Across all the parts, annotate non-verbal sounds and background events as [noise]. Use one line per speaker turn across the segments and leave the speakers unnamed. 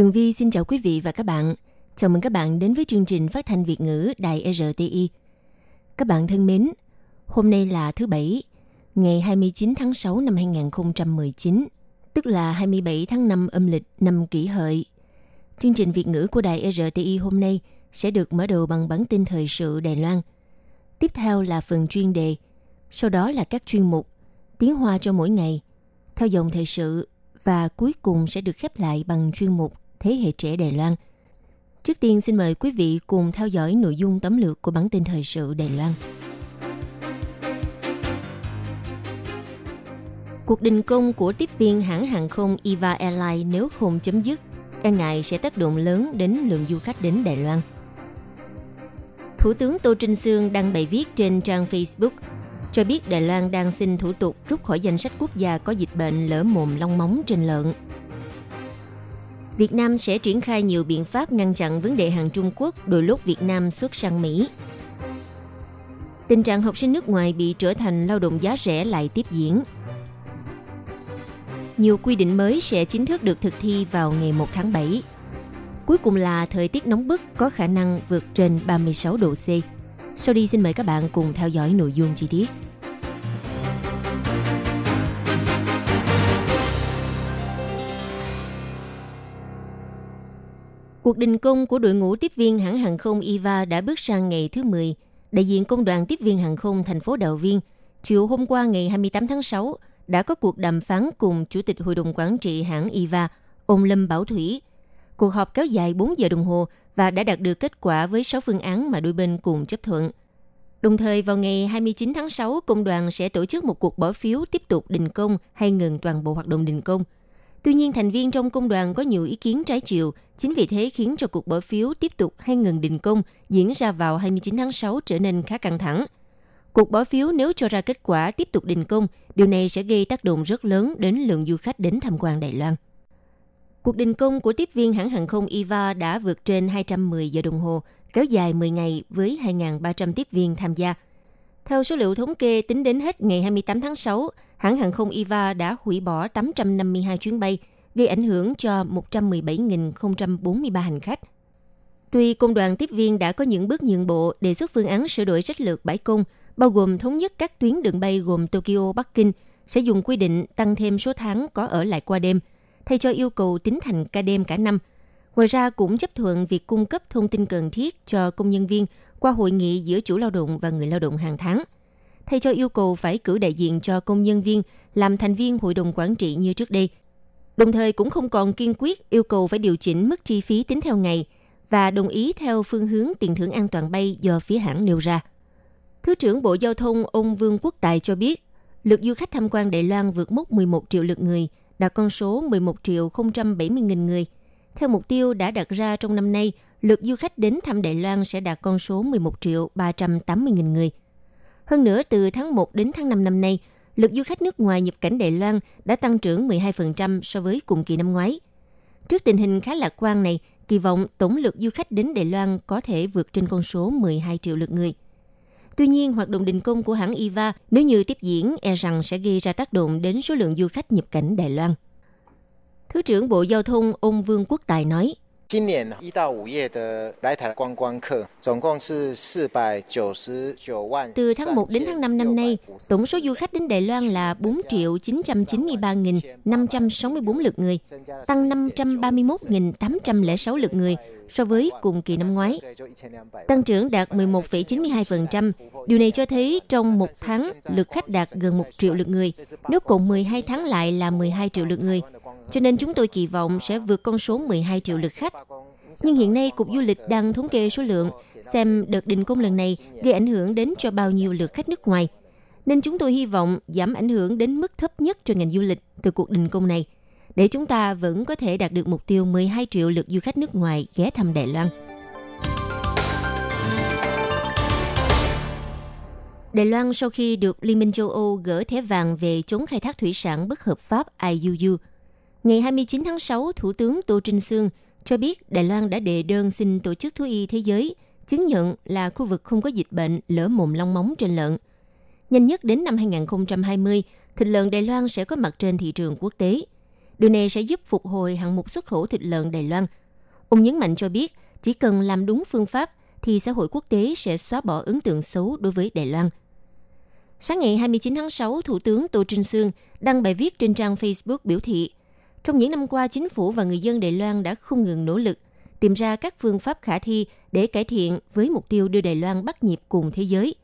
Tường Vi xin chào quý vị và các bạn. Chào mừng các bạn đến với chương trình phát thanh Việt ngữ Đài RTI. Các bạn thân mến, hôm nay là thứ Bảy, ngày 29 tháng 6 năm 2019, tức là 27 tháng 5 âm lịch năm kỷ hợi. Chương trình Việt ngữ của Đài RTI hôm nay sẽ được mở đầu bằng bản tin thời sự Đài Loan. Tiếp theo là phần chuyên đề, sau đó là các chuyên mục Tiếng Hoa cho mỗi ngày, theo dòng thời sự và cuối cùng sẽ được khép lại bằng chuyên mục Thế hệ trẻ Đài Loan. Trước tiên xin mời quý vị cùng theo dõi nội dung tấm lược của bản tin thời sự Đài Loan. Cuộc đình công của tiếp viên hãng hàng không Eva Airlines nếu không chấm dứt, e ngại sẽ tác động lớn đến lượng du khách đến Đài Loan. Thủ tướng Tô Trinh Sương đăng bài viết trên trang Facebook cho biết Đài Loan đang xin thủ tục rút khỏi danh sách quốc gia có dịch bệnh lở mồm long móng trên lợn. Việt Nam sẽ triển khai nhiều biện pháp ngăn chặn vấn đề hàng Trung Quốc đôi lúc Việt Nam xuất sang Mỹ. Tình trạng học sinh nước ngoài bị trở thành lao động giá rẻ lại tiếp diễn. Nhiều quy định mới sẽ chính thức được thực thi vào ngày 1 tháng 7. Cuối cùng là thời tiết nóng bức có khả năng vượt trên 36 độ C. Sau đây xin mời các bạn cùng theo dõi nội dung chi tiết. Cuộc đình công của đội ngũ tiếp viên hãng hàng không IVA đã bước sang ngày thứ 10. Đại diện công đoàn tiếp viên hàng không thành phố Đào Viên chiều hôm qua ngày 28 tháng 6 đã có cuộc đàm phán cùng Chủ tịch Hội đồng Quản trị hãng IVA ông Lâm Bảo Thủy. Cuộc họp kéo dài 4 giờ đồng hồ và đã đạt được kết quả với 6 phương án mà đôi bên cùng chấp thuận. Đồng thời vào ngày 29 tháng 6, công đoàn sẽ tổ chức một cuộc bỏ phiếu tiếp tục đình công hay ngừng toàn bộ hoạt động đình công. Tuy nhiên, thành viên trong công đoàn có nhiều ý kiến trái chiều, chính vì thế khiến cho cuộc bỏ phiếu tiếp tục hay ngừng đình công diễn ra vào 29 tháng 6 trở nên khá căng thẳng. Cuộc bỏ phiếu nếu cho ra kết quả tiếp tục đình công, điều này sẽ gây tác động rất lớn đến lượng du khách đến tham quan Đài Loan. Cuộc đình công của tiếp viên hãng hàng không Eva đã vượt trên 210 giờ đồng hồ, kéo dài 10 ngày với 2.300 tiếp viên tham gia. Theo số liệu thống kê tính đến hết ngày 28 tháng 6, hãng hàng không Eva đã hủy bỏ 852 chuyến bay, gây ảnh hưởng cho 117.043 hành khách. Tuy công đoàn tiếp viên đã có những bước nhượng bộ đề xuất phương án sửa đổi sách lược bãi công, bao gồm thống nhất các tuyến đường bay gồm Tokyo, Bắc Kinh, sẽ dùng quy định tăng thêm số tháng có ở lại qua đêm, thay cho yêu cầu tính thành ca đêm cả năm. Ngoài ra cũng chấp thuận việc cung cấp thông tin cần thiết cho công nhân viên qua hội nghị giữa chủ lao động và người lao động hàng tháng. Thay cho yêu cầu phải cử đại diện cho công nhân viên làm thành viên hội đồng quản trị như trước đây. Đồng thời cũng không còn kiên quyết yêu cầu phải điều chỉnh mức chi phí tính theo ngày và đồng ý theo phương hướng tiền thưởng an toàn bay do phía hãng nêu ra. Thứ trưởng Bộ Giao thông ông Vương Quốc Tài cho biết, lượt du khách tham quan Đài Loan vượt mốc 11 triệu lượt người, đạt con số 11 triệu 070 nghìn người. Theo mục tiêu đã đặt ra trong năm nay, lượt du khách đến thăm Đài Loan sẽ đạt con số 11 triệu 380 nghìn người. Hơn nữa, từ tháng 1 đến tháng 5 năm nay, lượt du khách nước ngoài nhập cảnh Đài Loan đã tăng trưởng 12% so với cùng kỳ năm ngoái. Trước tình hình khá lạc quan này, kỳ vọng tổng lượt du khách đến Đài Loan có thể vượt trên con số 12 triệu lượt người. Tuy nhiên, hoạt động đình công của hãng Eva nếu như tiếp diễn e rằng sẽ gây ra tác động đến số lượng du khách nhập cảnh Đài Loan. Thứ trưởng Bộ Giao thông ông Vương Quốc Tài nói,
今年一到五月的来台观光客总共是四百九十九万。
Từ tháng 1 đến tháng 5 năm nay, tổng số du khách đến Đài Loan là 4 triệu 993.564 lượt người, tăng 531.806 lượt người so với cùng kỳ năm ngoái. Tăng trưởng đạt 11,92%. Điều này cho thấy trong một tháng, lượt khách đạt gần 1 triệu lượt người. Nếu cộng 12 tháng lại là 12 triệu lượt người. Cho nên chúng tôi kỳ vọng sẽ vượt con số 12 triệu lượt khách. nhưng hiện nay, Cục Du lịch đang thống kê số lượng, xem đợt đình công lần này gây ảnh hưởng đến cho bao nhiêu lượt khách nước ngoài. Nên chúng tôi hy vọng giảm ảnh hưởng đến mức thấp nhất cho ngành du lịch từ cuộc đình công này. để chúng ta vẫn có thể đạt được mục tiêu 12 triệu lượt du khách nước ngoài ghé thăm Đài Loan. Đài Loan sau khi được Liên minh châu Âu gỡ thẻ vàng về chống khai thác thủy sản bất hợp pháp IUU. Ngày 29 tháng 6, Thủ tướng Tô Trinh Sương cho biết Đài Loan đã đề đơn xin Tổ chức Thú y Thế giới chứng nhận là khu vực không có dịch bệnh lở mồm long móng trên lợn. Nhanh nhất đến năm 2020, thịt lợn Đài Loan sẽ có mặt trên thị trường quốc tế. Điều này sẽ giúp phục hồi hạng mục xuất khẩu thịt lợn Đài Loan. Ông nhấn mạnh cho biết, chỉ cần làm đúng phương pháp thì xã hội quốc tế sẽ xóa bỏ ấn tượng xấu đối với Đài Loan. Sáng ngày 29 tháng 6, Thủ tướng Tô Trinh Sương đăng bài viết trên trang Facebook biểu thị, trong những năm qua, chính phủ và người dân Đài Loan đã không ngừng nỗ lực tìm ra các phương pháp khả thi để cải thiện với mục tiêu đưa Đài Loan bắt nhịp cùng thế giới.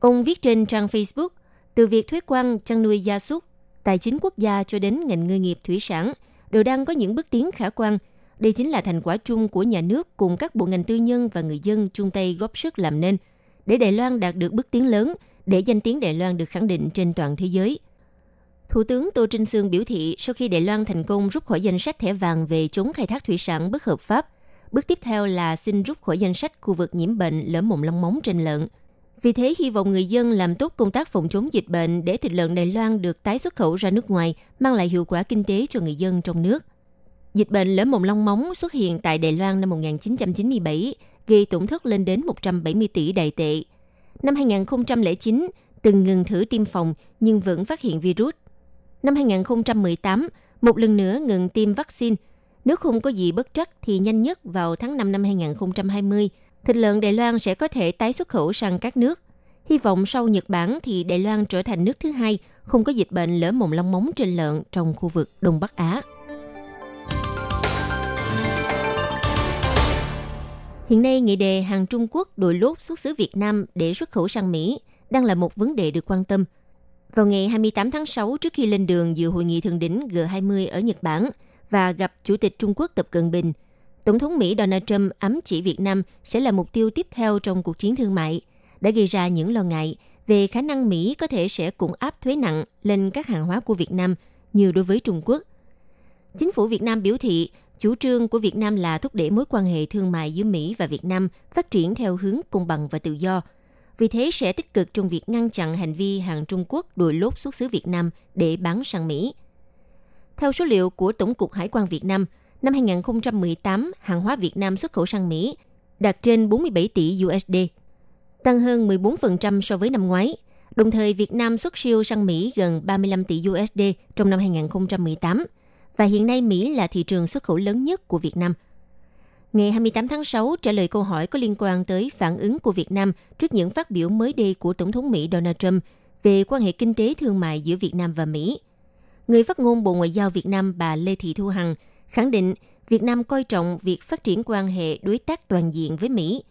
Ông viết trên trang Facebook, từ việc thuế quan chăn nuôi gia súc, tài chính quốc gia cho đến ngành ngư nghiệp thủy sản đều đang có những bước tiến khả quan. Đây chính là thành quả chung của nhà nước cùng các bộ ngành tư nhân và người dân chung tay góp sức làm nên, để Đài Loan đạt được bước tiến lớn, để danh tiếng Đài Loan được khẳng định trên toàn thế giới. Thủ tướng Tô Trinh Sương biểu thị sau khi Đài Loan thành công rút khỏi danh sách thẻ vàng về chống khai thác thủy sản bất hợp pháp, bước tiếp theo là xin rút khỏi danh sách khu vực nhiễm bệnh lở mồm long móng trên lợn. Vì thế, hy vọng người dân làm tốt công tác phòng chống dịch bệnh để thịt lợn Đài Loan được tái xuất khẩu ra nước ngoài, mang lại hiệu quả kinh tế cho người dân trong nước. Dịch bệnh lở mồm long móng xuất hiện tại Đài Loan năm 1997, gây tổn thất lên đến 170 tỷ đài tệ. Năm 2009, từng ngừng thử tiêm phòng nhưng vẫn phát hiện virus. Năm 2018, một lần nữa ngừng tiêm vaccine. Nếu không có gì bất trắc thì nhanh nhất vào tháng 5 năm 2020, thịt lợn Đài Loan sẽ có thể tái xuất khẩu sang các nước. Hy vọng sau Nhật Bản thì Đài Loan trở thành nước thứ hai không có dịch bệnh lở mồm long móng trên lợn trong khu vực Đông Bắc Á. Hiện nay, nghị đề hàng Trung Quốc đội lốt xuất xứ Việt Nam để xuất khẩu sang Mỹ đang là một vấn đề được quan tâm. Vào ngày 28 tháng 6, trước khi lên đường dự hội nghị thượng đỉnh G20 ở Nhật Bản và gặp Chủ tịch Trung Quốc Tập Cận Bình, Tổng thống Mỹ Donald Trump ám chỉ Việt Nam sẽ là mục tiêu tiếp theo trong cuộc chiến thương mại, đã gây ra những lo ngại về khả năng Mỹ có thể sẽ cũng áp thuế nặng lên các hàng hóa của Việt Nam như đối với Trung Quốc. Chính phủ Việt Nam biểu thị chủ trương của Việt Nam là thúc đẩy mối quan hệ thương mại giữa Mỹ và Việt Nam phát triển theo hướng công bằng và tự do. Vì thế sẽ tích cực trong việc ngăn chặn hành vi hàng Trung Quốc đuổi lốt xuất xứ Việt Nam để bán sang Mỹ. Theo số liệu của Tổng cục Hải quan Việt Nam, năm 2018, hàng hóa Việt Nam xuất khẩu sang Mỹ đạt trên 47 tỷ USD, tăng hơn 14% so với năm ngoái. Đồng thời, Việt Nam xuất siêu sang Mỹ gần 35 tỷ USD trong năm 2018, và hiện nay Mỹ là thị trường xuất khẩu lớn nhất của Việt Nam. Ngày 28 tháng 6, trả lời câu hỏi có liên quan tới phản ứng của Việt Nam trước những phát biểu mới đây của Tổng thống Mỹ Donald Trump về quan hệ kinh tế thương mại giữa Việt Nam và Mỹ. Người phát ngôn Bộ Ngoại giao Việt Nam bà Lê Thị Thu Hằng khẳng định Việt Nam coi trọng việc phát triển quan hệ đối tác toàn diện với Mỹ.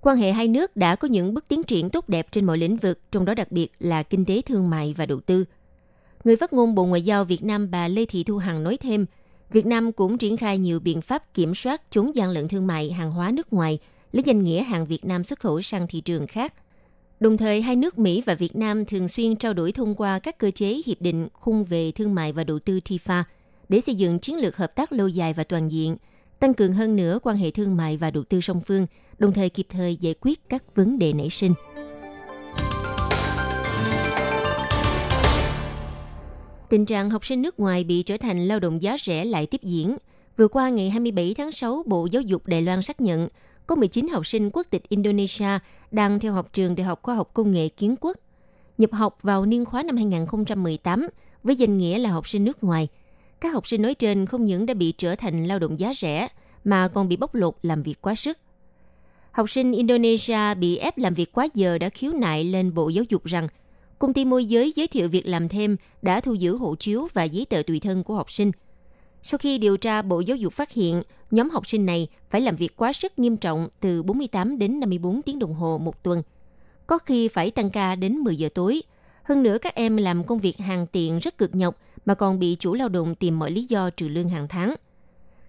Quan hệ hai nước đã có những bước tiến triển tốt đẹp trên mọi lĩnh vực, trong đó đặc biệt là kinh tế thương mại và đầu tư. Người phát ngôn Bộ Ngoại giao Việt Nam bà Lê Thị Thu Hằng nói thêm, Việt Nam cũng triển khai nhiều biện pháp kiểm soát chống gian lận thương mại hàng hóa nước ngoài lấy danh nghĩa hàng Việt Nam xuất khẩu sang thị trường khác. Đồng thời, hai nước Mỹ và Việt Nam thường xuyên trao đổi thông qua các cơ chế hiệp định khung về thương mại và đầu tư TIFA để xây dựng chiến lược hợp tác lâu dài và toàn diện, tăng cường hơn nữa quan hệ thương mại và đầu tư song phương, đồng thời kịp thời giải quyết các vấn đề nảy sinh. Tình trạng học sinh nước ngoài bị trở thành lao động giá rẻ lại tiếp diễn. Vừa qua ngày 27 tháng 6, Bộ Giáo dục Đài Loan xác nhận có 19 học sinh quốc tịch Indonesia đang theo học trường Đại học Khoa học Công nghệ Kiến Quốc. Nhập học vào niên khóa năm 2018 với danh nghĩa là học sinh nước ngoài. Các học sinh nói trên không những đã bị trở thành lao động giá rẻ mà còn bị bóc lột làm việc quá sức. Học sinh Indonesia bị ép làm việc quá giờ đã khiếu nại lên Bộ Giáo dục rằng – công ty môi giới giới thiệu việc làm thêm đã thu giữ hộ chiếu và giấy tờ tùy thân của học sinh. Sau khi điều tra, Bộ Giáo dục phát hiện nhóm học sinh này phải làm việc quá sức nghiêm trọng từ 48 đến 54 tiếng đồng hồ một tuần. Có khi phải tăng ca đến 10 giờ tối. Hơn nữa các em làm công việc hàng tiện rất cực nhọc mà còn bị chủ lao động tìm mọi lý do trừ lương hàng tháng.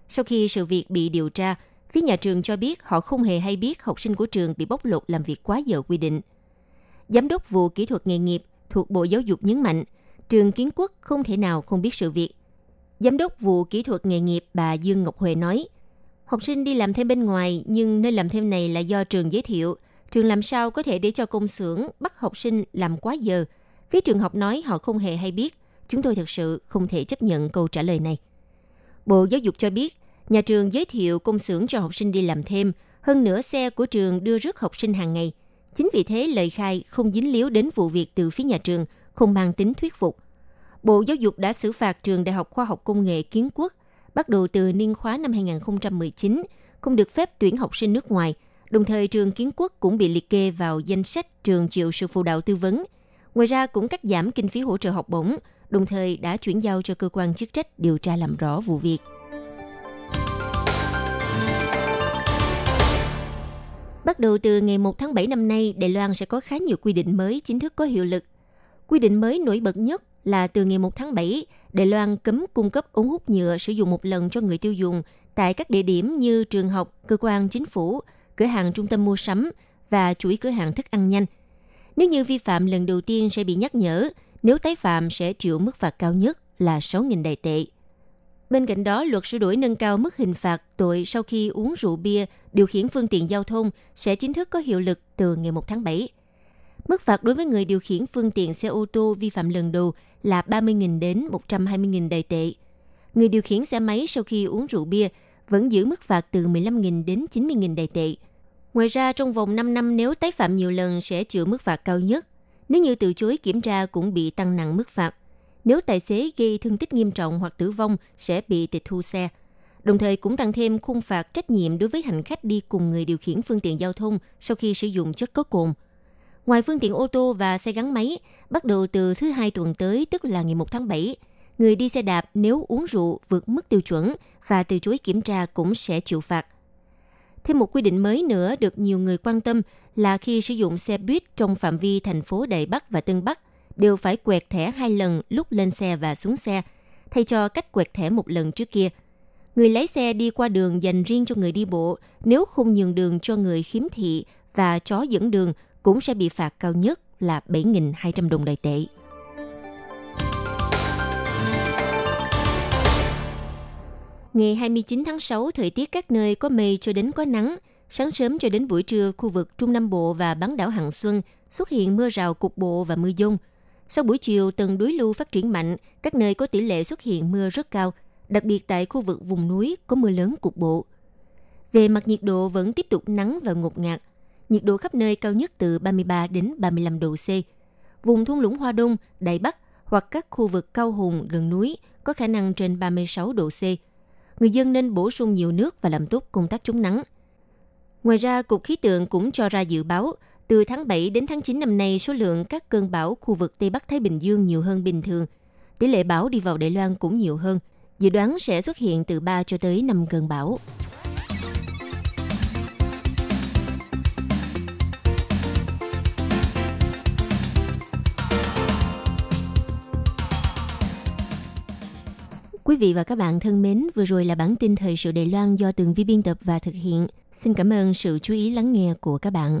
Sau khi sự việc bị điều tra, phía nhà trường cho biết họ không hề hay biết học sinh của trường bị bóc lột làm việc quá giờ quy định – Giám đốc vụ kỹ thuật nghề nghiệp thuộc Bộ Giáo dục nhấn mạnh, trường kiến quốc không thể nào không biết sự việc. Giám đốc vụ kỹ thuật nghề nghiệp bà Dương Ngọc Huệ nói, học sinh đi làm thêm bên ngoài nhưng nơi làm thêm này là do trường giới thiệu. Trường làm sao có thể để cho công xưởng bắt học sinh làm quá giờ. Phía trường học nói họ không hề hay biết. Chúng tôi thật sự không thể chấp nhận câu trả lời này. Bộ Giáo dục cho biết, nhà trường giới thiệu công xưởng cho học sinh đi làm thêm. Hơn nữa xe của trường đưa rước học sinh hàng ngày. Chính vì thế lời khai không dính líu đến vụ việc từ phía nhà trường, không mang tính thuyết phục. Bộ Giáo dục đã xử phạt trường Đại học Khoa học Công nghệ Kiến Quốc bắt đầu từ niên khóa năm 2019 không được phép tuyển học sinh nước ngoài. Đồng thời trường Kiến Quốc cũng bị liệt kê vào danh sách trường chịu sự phụ đạo tư vấn. Ngoài ra cũng cắt giảm kinh phí hỗ trợ học bổng, đồng thời đã chuyển giao cho cơ quan chức trách điều tra làm rõ vụ việc. Bắt đầu từ ngày 1 tháng 7 năm nay, Đài Loan sẽ có khá nhiều quy định mới chính thức có hiệu lực. Quy định mới nổi bật nhất là từ ngày 1 tháng 7, Đài Loan cấm cung cấp ống hút nhựa sử dụng một lần cho người tiêu dùng tại các địa điểm như trường học, cơ quan chính phủ, cửa hàng trung tâm mua sắm và chuỗi cửa hàng thức ăn nhanh. Nếu như vi phạm lần đầu tiên sẽ bị nhắc nhở, nếu tái phạm sẽ chịu mức phạt cao nhất là 6.000 đài tệ. Bên cạnh đó, luật sửa đổi nâng cao mức hình phạt tội sau khi uống rượu bia điều khiển phương tiện giao thông sẽ chính thức có hiệu lực từ ngày 1 tháng 7. Mức phạt đối với người điều khiển phương tiện xe ô tô vi phạm lần đầu là 30.000 đến 120.000 đại tệ. Người điều khiển xe máy sau khi uống rượu bia vẫn giữ mức phạt từ 15.000 đến 90.000 đại tệ. Ngoài ra, trong vòng 5 năm nếu tái phạm nhiều lần sẽ chịu mức phạt cao nhất. Nếu như từ chối kiểm tra cũng bị tăng nặng mức phạt. Nếu tài xế gây thương tích nghiêm trọng hoặc tử vong sẽ bị tịch thu xe. Đồng thời cũng tăng thêm khung phạt trách nhiệm đối với hành khách đi cùng người điều khiển phương tiện giao thông sau khi sử dụng chất có cồn – Ngoài phương tiện ô tô và xe gắn máy, bắt đầu từ thứ hai tuần tới, tức là ngày 1 tháng 7, người đi xe đạp nếu uống rượu vượt mức tiêu chuẩn và từ chối kiểm tra cũng sẽ chịu phạt. Thêm một quy định mới nữa được nhiều người quan tâm là khi sử dụng xe buýt trong phạm vi thành phố Đài Bắc và Tân Bắc đều phải quẹt thẻ hai lần lúc lên xe và xuống xe, thay cho cách quẹt thẻ một lần trước kia. Người lái xe đi qua đường dành riêng cho người đi bộ, nếu không nhường đường cho người khiếm thị và chó dẫn đường cũng sẽ bị phạt cao nhất là 7.200 đồng đại tệ. Ngày 29 tháng 6, thời tiết các nơi có mây cho đến có nắng. Sáng sớm cho đến buổi trưa, khu vực Trung Nam Bộ và bán đảo Hằng Xuân xuất hiện mưa rào cục bộ và mưa dông. Sau buổi chiều, tầng đối lưu phát triển mạnh, các nơi có tỷ lệ xuất hiện mưa rất cao, đặc biệt tại khu vực vùng núi có mưa lớn cục bộ. Về mặt nhiệt độ vẫn tiếp tục nắng và ngột ngạt, nhiệt độ khắp nơi cao nhất từ 33 đến 35 độ C. Vùng thung lũng Hoa Đông, Đại Bắc hoặc các khu vực cao hùng gần núi có khả năng trên 36 độ C. Người dân nên bổ sung nhiều nước và làm tốt công tác chống nắng. Ngoài ra, Cục Khí tượng cũng cho ra dự báo từ tháng 7 đến tháng 9 năm nay số lượng các cơn bão khu vực Tây Bắc Thái Bình Dương nhiều hơn bình thường. Tỷ lệ bão đi vào Đài Loan cũng nhiều hơn. Dự đoán sẽ xuất hiện từ 3 cho tới 5 cơn bão. Quý vị và các bạn thân mến, vừa rồi là bản tin thời sự Đài Loan do Tường Vi biên tập và thực hiện. Xin cảm ơn sự chú ý lắng nghe của các bạn.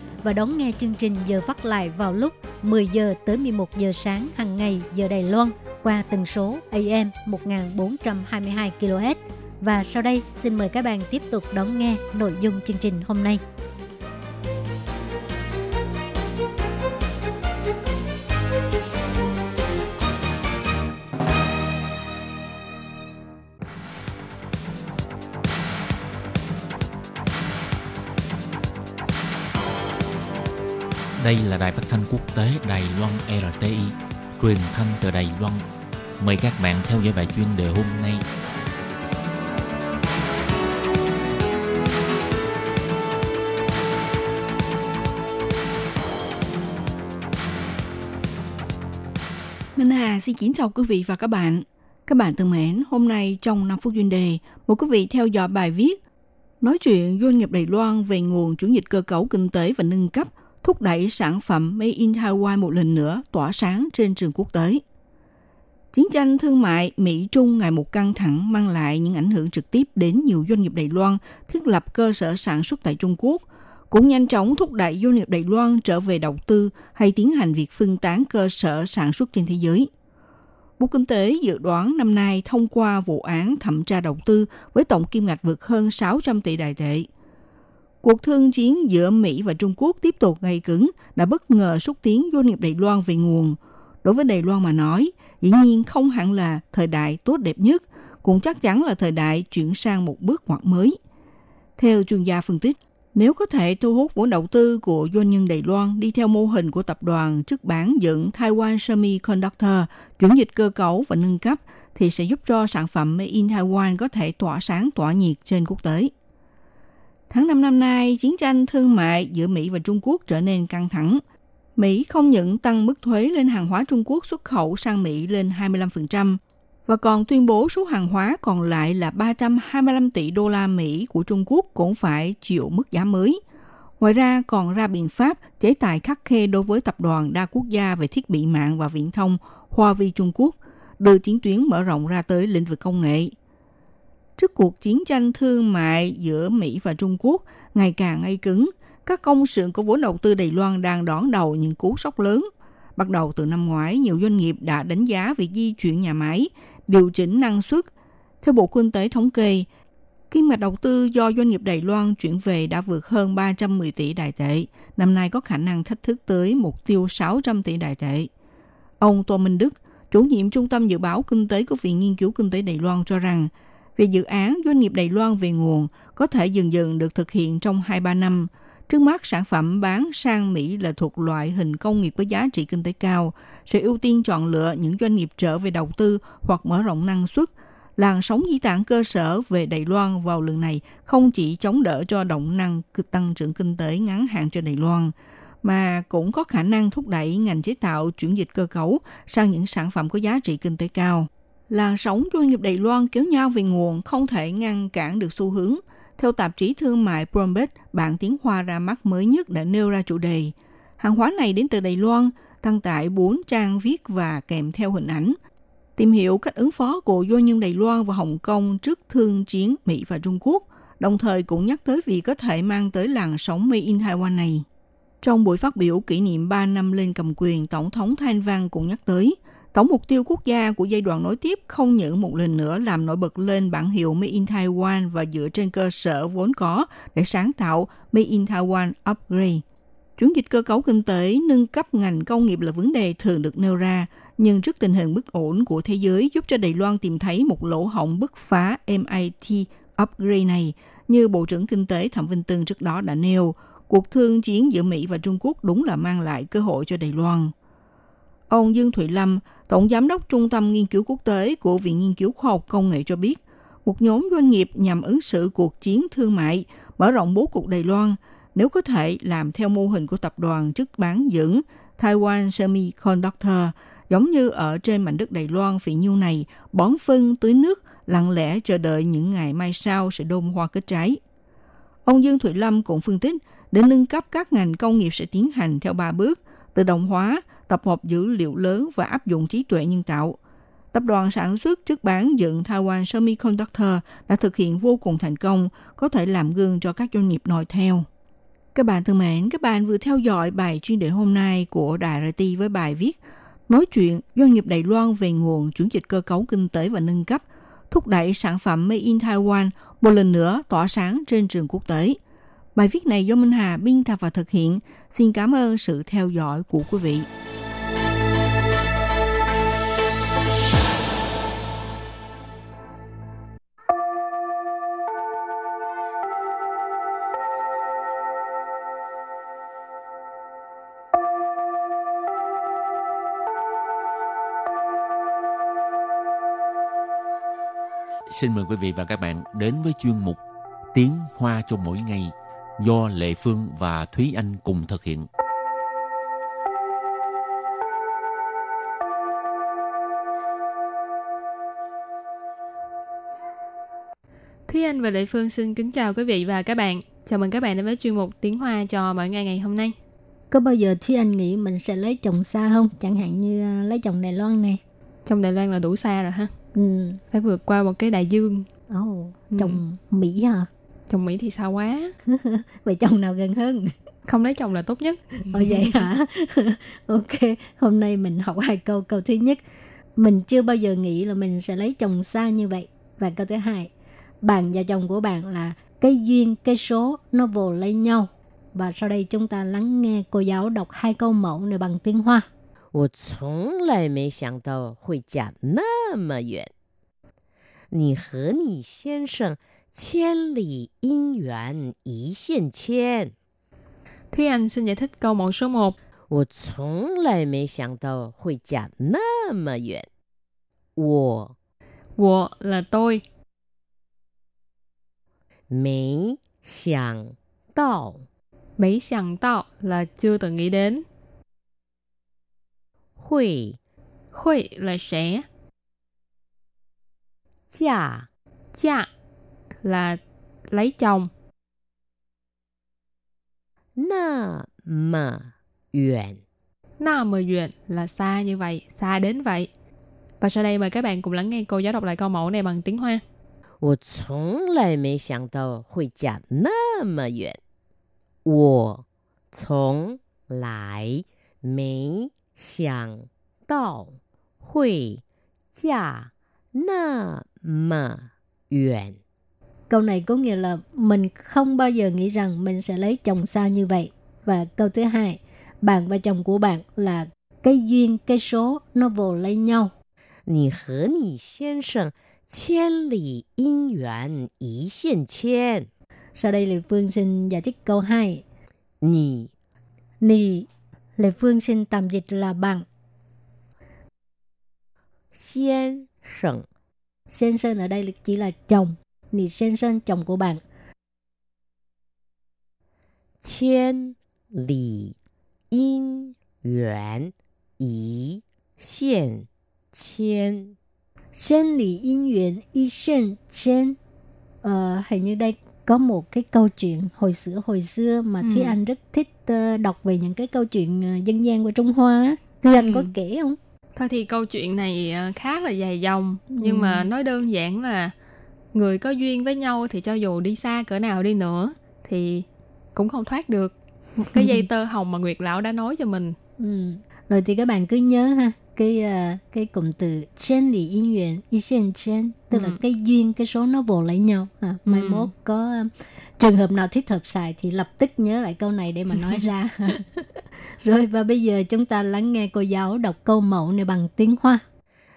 và đón nghe chương trình giờ phát lại vào lúc 10 giờ tới 11 giờ sáng hàng ngày giờ Đài Loan qua tần số AM 1422 kHz. Và sau đây, xin mời các bạn tiếp tục đón nghe nội dung chương trình hôm nay.
Đây là đài phát thanh quốc tế Đài Loan RTI, truyền thanh từ Đài Loan. Mời các bạn theo dõi bài chuyên đề hôm nay.
Minh Hà xin kính chào quý vị và các bạn. Các bạn thân mến, hôm nay trong 5 phút chuyên đề, mời quý vị theo dõi bài viết Nói chuyện doanh nghiệp Đài Loan về nguồn chuyển dịch cơ cấu kinh tế và nâng cấp, thúc đẩy sản phẩm Made in Taiwan một lần nữa tỏa sáng trên trường quốc tế. Chiến tranh thương mại Mỹ-Trung ngày một căng thẳng mang lại những ảnh hưởng trực tiếp đến nhiều doanh nghiệp Đài Loan thiết lập cơ sở sản xuất tại Trung Quốc, cũng nhanh chóng thúc đẩy doanh nghiệp Đài Loan trở về đầu tư hay tiến hành việc phân tán cơ sở sản xuất trên thế giới – Bộ Kinh tế dự đoán năm nay thông qua vụ án thẩm tra đầu tư với tổng kim ngạch vượt hơn 600 tỷ đài tệ. Cuộc thương chiến giữa Mỹ và Trung Quốc tiếp tục gay cứng đã bất ngờ xúc tiến doanh nghiệp Đài Loan về nguồn. Đối với Đài Loan mà nói, dĩ nhiên không hẳn là thời đại tốt đẹp nhất, cũng chắc chắn là thời đại chuyển sang một bước ngoặt mới. Theo chuyên gia phân tích, nếu có thể thu hút vốn đầu tư của doanh nhân Đài Loan đi theo mô hình của tập đoàn chức bán dẫn Taiwan Semiconductor, chuyển dịch cơ cấu và nâng cấp, thì sẽ giúp cho sản phẩm Made in Taiwan có thể tỏa sáng tỏa nhiệt trên quốc tế. Tháng 5 năm nay, chiến tranh thương mại giữa Mỹ và Trung Quốc trở nên căng thẳng. Mỹ không những tăng mức thuế lên hàng hóa Trung Quốc xuất khẩu sang Mỹ lên 25%, và còn tuyên bố số hàng hóa còn lại là 325 tỷ đô la Mỹ của Trung Quốc cũng phải chịu mức giá mới. Ngoài ra còn ra biện pháp chế tài khắc khe đối với tập đoàn đa quốc gia về thiết bị mạng và viễn thông Huawei Trung Quốc, đưa chiến tuyến mở rộng ra tới lĩnh vực công nghệ. Trước cuộc chiến tranh thương mại giữa Mỹ và Trung Quốc ngày càng ngay cứng, các công xưởng của vốn đầu tư Đài Loan đang đón đầu những cú sốc lớn. Bắt đầu từ năm ngoái, nhiều doanh nghiệp đã đánh giá việc di chuyển nhà máy điều chỉnh năng suất. Theo Bộ Kinh tế Thống kê, kim ngạch đầu tư do doanh nghiệp Đài Loan chuyển về đã vượt hơn 310 tỷ đại tệ. Năm nay có khả năng thách thức tới mục tiêu 600 tỷ đại tệ. Ông Tô Minh Đức, chủ nhiệm Trung tâm Dự báo Kinh tế của Viện Nghiên cứu Kinh tế Đài Loan cho rằng, về dự án doanh nghiệp Đài Loan về nguồn có thể dần dần được thực hiện trong 2-3 năm. Trước mắt, sản phẩm bán sang Mỹ là thuộc loại hình công nghiệp có giá trị kinh tế cao, sẽ ưu tiên chọn lựa những doanh nghiệp trở về đầu tư hoặc mở rộng năng suất. Làn sóng di tản cơ sở về Đài Loan vào lần này không chỉ chống đỡ cho động năng tăng trưởng kinh tế ngắn hạn cho Đài Loan, mà cũng có khả năng thúc đẩy ngành chế tạo chuyển dịch cơ cấu sang những sản phẩm có giá trị kinh tế cao. Làn sóng doanh nghiệp Đài Loan kéo nhau về nguồn không thể ngăn cản được xu hướng. Theo tạp chí thương mại Bloomberg, bản tiếng Hoa ra mắt mới nhất đã nêu ra chủ đề. Hàng hóa này đến từ Đài Loan, đăng tải 4 trang viết và kèm theo hình ảnh. Tìm hiểu cách ứng phó của doanh nhân Đài Loan và Hồng Kông trước thương chiến Mỹ và Trung Quốc, đồng thời cũng nhắc tới việc có thể mang tới làn sóng Made in Taiwan này. Trong buổi phát biểu kỷ niệm 3 năm lên cầm quyền, Tổng thống Thanh Văn cũng nhắc tới, tổng mục tiêu quốc gia của giai đoạn nối tiếp không những một lần nữa làm nổi bật lên bản hiệu Made in Taiwan và dựa trên cơ sở vốn có để sáng tạo Made in Taiwan Upgrade. Chuyển dịch cơ cấu kinh tế, nâng cấp ngành công nghiệp là vấn đề thường được nêu ra, nhưng trước tình hình bất ổn của thế giới giúp cho Đài Loan tìm thấy một lỗ hổng bứt phá MIT upgrade này, như Bộ trưởng Kinh tế Thẩm Vinh Tân trước đó đã nêu, cuộc thương chiến giữa Mỹ và Trung Quốc đúng là mang lại cơ hội cho Đài Loan. Ông Dương Thụy Lâm, Tổng Giám đốc Trung tâm Nghiên cứu Quốc tế của Viện Nghiên cứu Khoa học Công nghệ cho biết, một nhóm doanh nghiệp nhằm ứng xử cuộc chiến thương mại, mở rộng bố cục Đài Loan – nếu có thể làm theo mô hình của tập đoàn chức bán dẫn Taiwan Semiconductor, giống như ở trên mảnh đất Đài Loan phỉ nhiêu này, bón phân tưới nước, lặng lẽ chờ đợi những ngày mai sau sẽ đôn hoa kết trái. Ông Dương Thụy Lâm cũng phân tích, để nâng cấp các ngành công nghiệp sẽ tiến hành theo ba bước, tự động hóa, tập hợp dữ liệu lớn và áp dụng trí tuệ nhân tạo. Tập đoàn sản xuất trước bán dựng Taiwan Semiconductor đã thực hiện vô cùng thành công, có thể làm gương cho các doanh nghiệp noi theo. Các bạn thân mến, các bạn vừa theo dõi bài chuyên đề hôm nay của Đài RT với bài viết Nói chuyện doanh nghiệp Đài Loan về nguồn chuyển dịch cơ cấu kinh tế và nâng cấp, thúc đẩy sản phẩm Made in Taiwan một lần nữa tỏa sáng trên trường quốc tế. Bài viết này do Minh Hà biên tập và thực hiện. Xin cảm ơn sự theo dõi của quý vị.
Xin mời quý vị và các bạn đến với chuyên mục Tiếng Hoa cho mỗi ngày do Lệ Phương và Thúy Anh cùng thực hiện.
Thúy Anh và Lệ Phương xin kính chào quý vị và các bạn. Chào mừng các bạn đến với chuyên mục Tiếng Hoa cho mỗi ngày ngày hôm nay.
Có bao giờ Thúy Anh nghĩ mình sẽ lấy chồng xa không? Chẳng hạn như à, lấy chồng Đài Loan này.
Trong Đài Loan là đủ xa rồi ha.
Ừ.
Phải vượt qua một cái đại dương.
Oh,
Ừ.
chồng Mỹ hả?
Chồng Mỹ thì xa quá. [laughs]
Vậy chồng nào gần hơn?
Không lấy chồng là tốt nhất.
Ồ vậy hả? [laughs] ok, hôm nay mình học hai câu. Câu thứ nhất, mình chưa bao giờ nghĩ là mình sẽ lấy chồng xa như vậy. Và câu thứ hai, bạn và chồng của bạn là cái duyên, cái số nó vồ lấy nhau. Và sau đây chúng ta lắng nghe cô giáo đọc hai câu mẫu này bằng tiếng Hoa.
我从来没想到会嫁那么远。你和你先生千里姻缘一线牵。
Thúy Anh xin giải thích câu mẫu số 1.
我从来没想到会嫁那么远。我
Wo là tôi.
没想到
Mỹ sẵn tạo là chưa từng nghĩ đến.
会
Khuy là sẽ.
嫁
Cha là lấy chồng.
那么远。
Na mờ duyện là xa như vậy, xa đến vậy. Và sau đây mời các bạn cùng lắng nghe cô giáo đọc lại câu mẫu này bằng tiếng Hoa.
我从来没想到会嫁那么远。我从来没 想到会嫁那么远。
Câu này có nghĩa là mình không bao giờ nghĩ rằng mình sẽ lấy chồng xa như vậy. Và câu thứ hai, bạn và chồng của bạn là cái duyên, cái số nó vồ lấy nhau.
你和你先生千里姻缘一线牵。
Sau đây Lê Phương xin giải thích câu 2.
你
Nì, Lệ Phương xin tạm dịch là bằng.
Xiên sẩn
Sen sơn ở đây chỉ là chồng. Nì sen sơn chồng của bạn.
Chiên lì yên yuán ý xiên chiên.
Sen lì yên yuán ý xiên chiên. Ờ, hình như đây có một cái câu chuyện hồi xưa hồi xưa mà
Ừ.
Thúy Anh rất thích ờ, đọc về những cái câu chuyện ờ, dân gian của Trung Hoa. Thúy Anh
Ừ.
có kể không?
Thôi thì câu chuyện này ờ, khá là dài dòng nhưng
Ừ.
mà nói đơn giản là người có duyên với nhau thì cho dù đi xa cỡ nào đi nữa thì cũng không thoát được một cái dây [laughs] tơ hồng mà Nguyệt lão đã nói cho mình.
Ừ. Rồi thì các bạn cứ nhớ ha cái ờ, cái cụm từ chen lì yên nguyện y sen chen tức là
Ừ.
cái duyên cái số nó vồ lấy nhau à, mai
Ừ.
mốt có ờ, trường hợp nào thích hợp xài thì lập tức nhớ lại câu này để mà nói ra [laughs] [laughs] rồi và bây giờ chúng ta lắng nghe cô giáo đọc câu mẫu này bằng tiếng hoa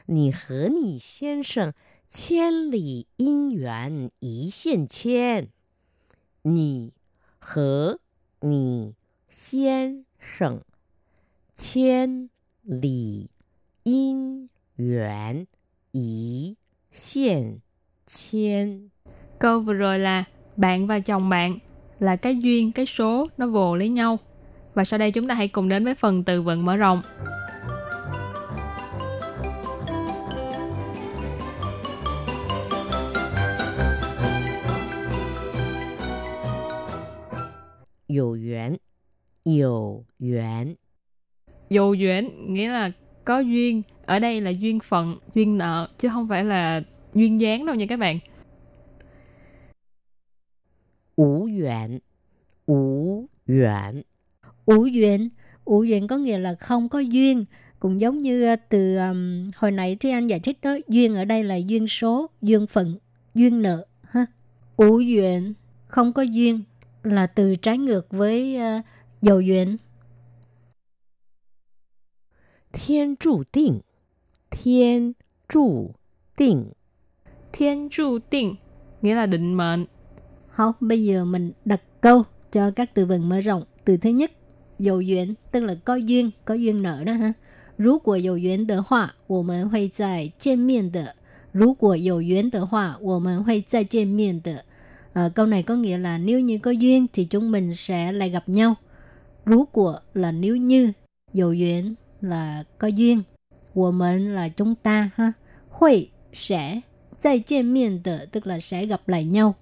你和你先生千里姻缘一线牵。你和你先生千里 姻缘一线牵。
Câu vừa rồi là bạn và chồng bạn là cái duyên, cái số nó vồ lấy nhau. Và sau đây chúng ta hãy cùng đến với phần từ vựng mở rộng.
有缘，有缘，
Dù duyên nghĩa là có duyên ở đây là duyên phận duyên nợ chứ không phải là duyên dáng đâu nha các bạn.
Ủ duyện ủ duyện
ủ duyện ủ duyện có nghĩa là không có duyên cũng giống như ờ, từ um, hồi nãy thì anh giải thích đó duyên ở đây là duyên số duyên phận duyên nợ ha. Ủ duyện không có duyên là từ trái ngược với uh, dầu duyện
天注定，天注定，
Thiên tru tiên nghĩa là định mệnh.
Không, bây giờ mình đặt câu cho các từ vựng mở rộng. Từ thứ nhất, dầu duyên, tức là có duyên, có duyên nợ đó ha. 如果有缘的话，我们会再见面的。 Nếu của dầu duyên de hoa, 我们会再见面的. À, câu này có nghĩa là nếu như có duyên thì chúng mình sẽ lại gặp nhau. Rú của là nếu như, dầu duyên là có duyên, 我们 là chúng ta ha, hội sẽ, 再见面的 tức là sẽ gặp lại nhau.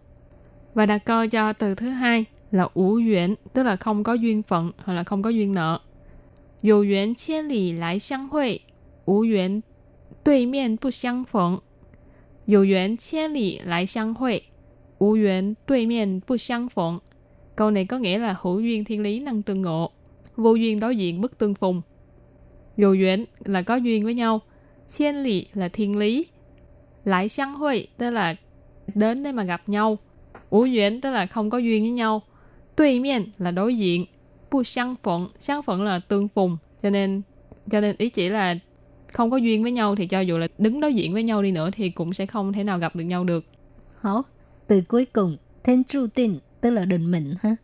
Và đặt câu cho từ thứ hai là ủ duyên, tức là không có duyên phận hoặc là không có duyên nợ. Dù duyên千里来相会，无缘对面不相逢。有缘千里来相会，无缘对面不相逢. Câu này có nghĩa là hữu duyên thiên lý năng tương ngộ, vô duyên đối diện bất tương phùng. 有缘 là có duyên với nhau. Xiên lý là thiên lý. Lại xăng hội tức là đến để mà gặp nhau. Ú duyên tức là không có duyên với nhau. tùy miên là đối diện. Bu xăng phận, xăng phận là tương phùng. Cho nên cho nên ý chỉ là không có duyên với nhau thì cho dù là đứng đối diện với nhau đi nữa thì cũng sẽ không thể nào gặp được nhau được.
Hả? từ cuối cùng, thiên trụ tình tức là định mệnh ha.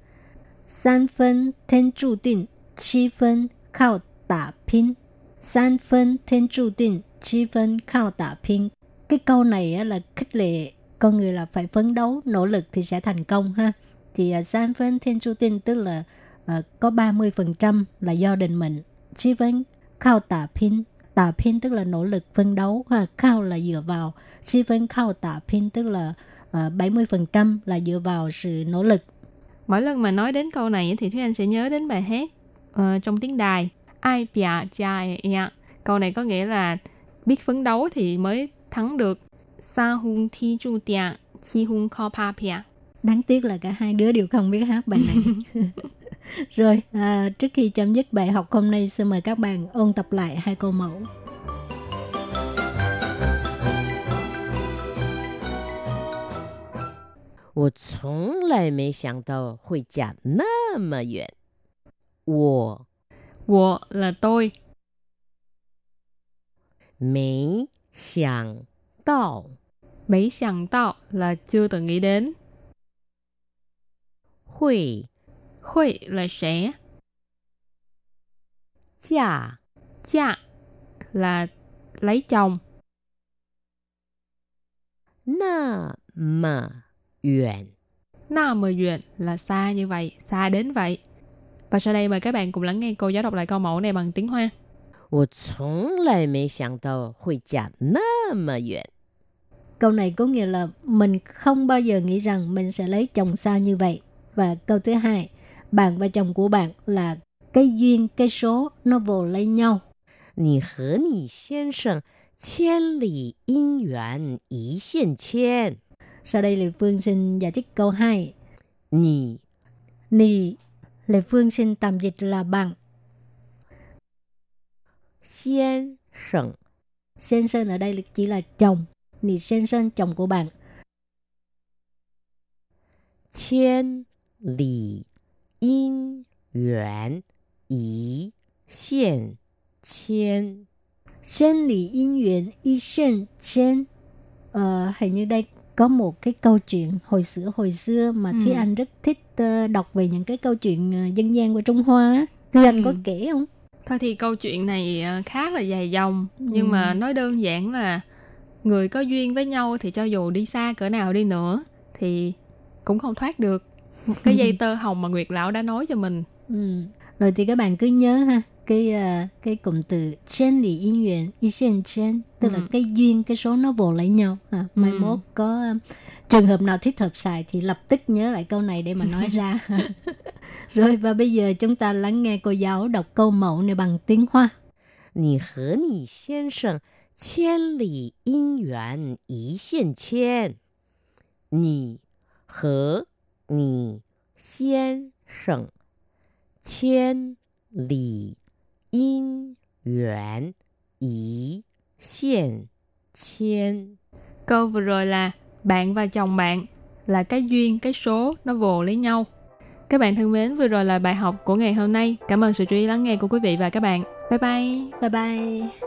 San phân thiên trụ tình, chi phân khao đả pin. San phân thiên trụ định, chi phân khao đả pin. Cái câu này là khích lệ con người là phải phấn đấu, nỗ lực thì sẽ thành công ha. Thì uh, san phân thiên trụ định tức là uh, có 30% là do định mệnh. Chi phân khao đả pin tà pin tức là nỗ lực phấn đấu ha khao là dựa vào chi phân khao tà pin tức là à, uh, 70% là dựa vào sự nỗ lực
Mỗi lần mà nói đến câu này thì Thúy Anh sẽ nhớ đến bài hát uh, trong tiếng đài Ai bia cha ya. Câu này có nghĩa là biết phấn đấu thì mới thắng được. Sa hun thi chu tia, chi hun kho pa pia.
Đáng tiếc là cả hai đứa đều không biết hát bài này. [laughs] Rồi, à, trước khi chấm dứt bài học hôm nay, xin mời các bạn ôn tập lại hai câu mẫu.
我从来没想到会嫁那么远。我
Wo là tôi,
没想到
mấy sẵn tạo là chưa từng nghĩ đến,
会
Khuy là sẽ,
嫁
cha là lấy chồng,
那么远。
na mờ duyện là xa như vậy, xa đến vậy. Và sau đây mời các bạn cùng lắng nghe cô giáo đọc lại câu mẫu này bằng tiếng Hoa.
我从来没想到会嫁那么远。
Câu này có nghĩa là mình không bao giờ nghĩ rằng mình sẽ lấy chồng xa như vậy. Và câu thứ hai, bạn và chồng của bạn là cái duyên, cái số nó vồ lấy nhau.
你和你先生千里姻缘一线牵。
Sau đây Lê Phương xin giải thích câu 2.
你
Nì, Lê Phương xin tạm dịch là bằng.
先生
Sen sơn ở đây là chỉ là chồng. Nì sen sơn chồng của bạn.
千里姻缘一线牵。
Sen lì yên nguyện y sen chen. Ờ, hình như đây có một cái câu chuyện hồi xưa hồi xưa mà
Ừ.
Thúy Anh rất thích ờ, đọc về những cái câu chuyện ờ, dân gian của Trung Hoa. Thúy Anh
Ừ.
có kể không?
Thôi thì câu chuyện này ờ, khá là dài dòng,
Ừ.
nhưng mà nói đơn giản là người có duyên với nhau thì cho dù đi xa cỡ nào đi nữa thì cũng không thoát được một cái [laughs] dây tơ hồng mà Nguyệt Lão đã nói cho mình.
Ừ. Rồi thì các bạn cứ nhớ ha cái ờ, cái cụm từ chen lì yên nguyện y sen chen tức là
Ừ.
cái duyên cái số nó vồ lấy nhau à, mai
Ừ.
mốt có ờ, trường hợp nào thích hợp xài thì lập tức nhớ lại câu này để mà nói ra [laughs] [laughs] rồi và bây giờ chúng ta lắng nghe cô giáo đọc câu mẫu này bằng tiếng hoa
你和你先生千里姻缘一线牵。你和你先生千里 姻缘一线牵。
Câu vừa rồi là bạn và chồng bạn là cái duyên, cái số nó vồ lấy nhau. Các bạn thân mến, vừa rồi là bài học của ngày hôm nay. Cảm ơn sự chú ý lắng nghe của quý vị và các bạn. Bye bye!
bye bye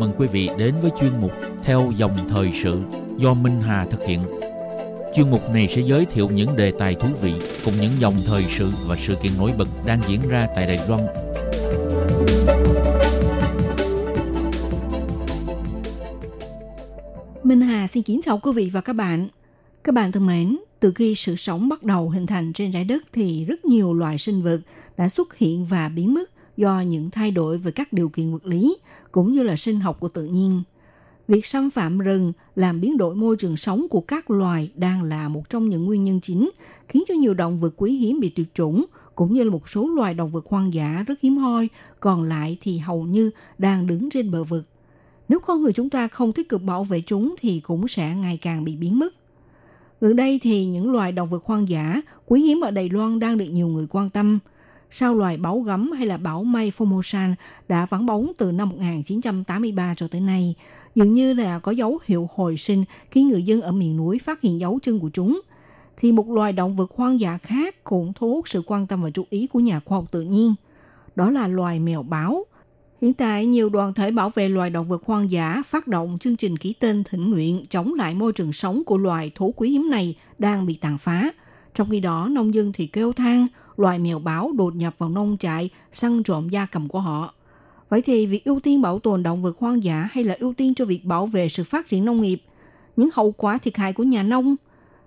Mừng quý vị đến với chuyên mục Theo dòng thời sự do Minh Hà thực hiện. Chuyên mục này sẽ giới thiệu những đề tài thú vị cùng những dòng thời sự và sự kiện nổi bật đang diễn ra tại Đài Loan
Minh Hà xin kính chào quý vị và các bạn. Các bạn thân mến, từ khi sự sống bắt đầu hình thành trên trái đất thì rất nhiều loài sinh vật đã xuất hiện và biến mất do những thay đổi về các điều kiện vật lý cũng như là sinh học của tự nhiên. Việc xâm phạm rừng làm biến đổi môi trường sống của các loài đang là một trong những nguyên nhân chính khiến cho nhiều động vật quý hiếm bị tuyệt chủng cũng như là một số loài động vật hoang dã rất hiếm hoi, còn lại thì hầu như đang đứng trên bờ vực. Nếu con người chúng ta không tích cực bảo vệ chúng thì cũng sẽ ngày càng bị biến mất. Gần đây thì những loài động vật hoang dã quý hiếm ở Đài Loan đang được nhiều người quan tâm. Sao loài báo gấm hay là báo mây Formosan đã vắng bóng từ năm 1983 cho tới nay, dường như là có dấu hiệu hồi sinh khi người dân ở miền núi phát hiện dấu chân của chúng. Thì một loài động vật hoang dã khác cũng thu hút sự quan tâm và chú ý của nhà khoa học tự nhiên. Đó là loài mèo báo. Hiện tại, nhiều đoàn thể bảo vệ loài động vật hoang dã phát động chương trình ký tên thỉnh nguyện chống lại môi trường sống của loài thú quý hiếm này đang bị tàn phá. Trong khi đó, nông dân thì kêu than loài mèo báo đột nhập vào nông trại, săn trộm gia cầm của họ. Vậy thì việc ưu tiên bảo tồn động vật hoang dã hay là ưu tiên cho việc bảo vệ sự phát triển nông nghiệp? Những hậu quả thiệt hại của nhà nông?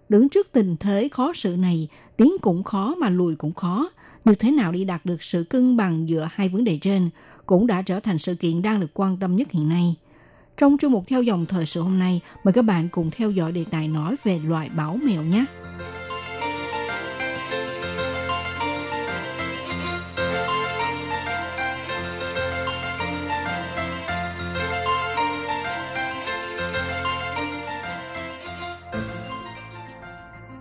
Đứng trước tình thế khó xử này, tiến cũng khó mà lùi cũng khó. Như thế nào đi đạt được sự cân bằng giữa hai vấn đề trên cũng đã trở thành sự kiện đang được quan tâm nhất hiện nay. Trong chương mục theo dòng thời sự hôm nay, mời các bạn cùng theo dõi đề tài nói về loài báo mèo nhé.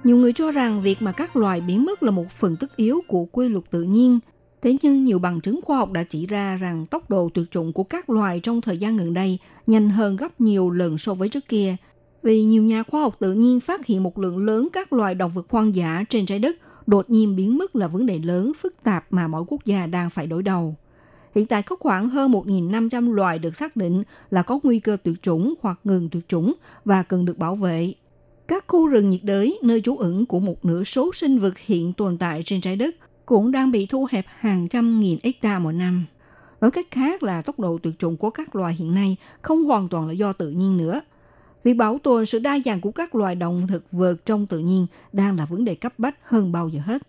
Nhiều người cho rằng việc mà các loài biến mất là một phần tất yếu của quy luật tự nhiên. Thế nhưng nhiều bằng chứng khoa học đã chỉ ra rằng tốc độ tuyệt chủng của các loài trong thời gian gần đây nhanh hơn gấp nhiều lần so với trước kia. Vì nhiều nhà khoa học tự nhiên phát hiện một lượng lớn các loài động vật hoang dã trên trái đất, đột nhiên biến mất là vấn đề lớn, phức tạp mà mỗi quốc gia đang phải đối đầu. Hiện tại có khoảng hơn 1.500 loài được xác định là có nguy cơ tuyệt chủng hoặc ngừng tuyệt chủng và cần được bảo vệ. Các khu rừng nhiệt đới, nơi trú ẩn của một nửa số sinh vật hiện tồn tại trên trái đất, cũng đang bị thu hẹp hàng trăm nghìn hecta mỗi năm. Nói cách khác là tốc độ tuyệt chủng của các loài hiện nay không hoàn toàn là do tự nhiên nữa. Việc bảo tồn sự đa dạng của các loài động thực vật trong tự nhiên đang là vấn đề cấp bách hơn bao giờ hết.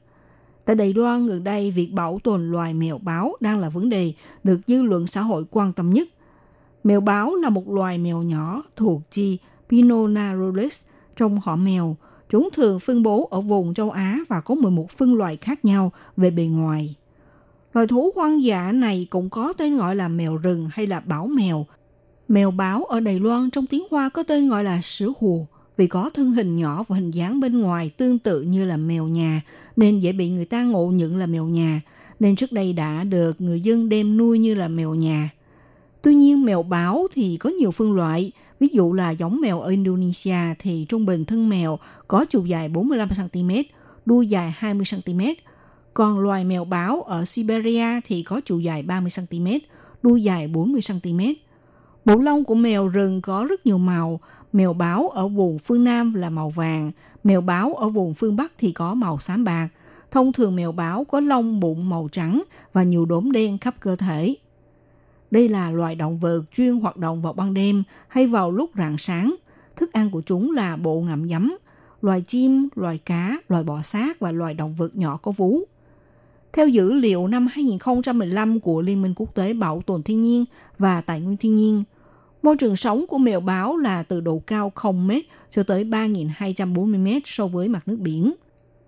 Tại Đài Loan gần đây, việc bảo tồn loài mèo báo đang là vấn đề được dư luận xã hội quan tâm nhất. Mèo báo là một loài mèo nhỏ thuộc chi Pinonarulus trong họ mèo. Chúng thường phân bố ở vùng châu Á và có 11 phân loại khác nhau về bề ngoài. Loài thú hoang dã này cũng có tên gọi là mèo rừng hay là bảo mèo. Mèo báo ở Đài Loan trong tiếng Hoa có tên gọi là sữa hùa vì có thân hình nhỏ và hình dáng bên ngoài tương tự như là mèo nhà nên dễ bị người ta ngộ nhận là mèo nhà nên trước đây đã được người dân đem nuôi như là mèo nhà. Tuy nhiên mèo báo thì có nhiều phân loại, ví dụ là giống mèo ở Indonesia thì trung bình thân mèo có chiều dài 45cm, đuôi dài 20cm, còn loài mèo báo ở Siberia thì có chiều dài 30cm, đuôi dài 40cm. Bộ lông của mèo rừng có rất nhiều màu, mèo báo ở vùng phương Nam là màu vàng, mèo báo ở vùng phương Bắc thì có màu xám bạc. Thông thường mèo báo có lông bụng màu trắng và nhiều đốm đen khắp cơ thể. Đây là loài động vật chuyên hoạt động vào ban đêm hay vào lúc rạng sáng. Thức ăn của chúng là bộ ngậm giấm, loài chim, loài cá, loài bò sát và loài động vật nhỏ có vú. Theo dữ liệu năm 2015 của Liên minh Quốc tế Bảo tồn Thiên nhiên và Tài nguyên Thiên nhiên, môi trường sống của mèo báo là từ độ cao 0 m cho tới 3.240 m so với mặt nước biển.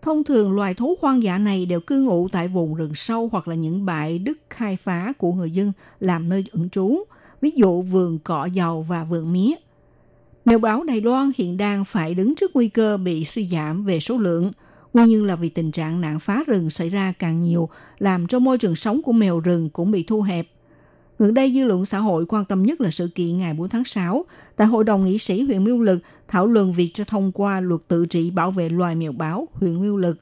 Thông thường loài thú hoang dã này đều cư ngụ tại vùng rừng sâu hoặc là những bãi đất khai phá của người dân làm nơi ẩn trú, ví dụ vườn cỏ dầu và vườn mía. Mèo báo Đài Loan hiện đang phải đứng trước nguy cơ bị suy giảm về số lượng. Nguyên nhân là vì tình trạng nạn phá rừng xảy ra càng nhiều, làm cho môi trường sống của mèo rừng cũng bị thu hẹp. Gần đây, dư luận xã hội quan tâm nhất là sự kiện ngày 4 tháng 6 tại Hội đồng nghị sĩ huyện Miêu Lực thảo luận việc cho thông qua luật tự trị bảo vệ loài mèo báo huyện Nguyên Lực.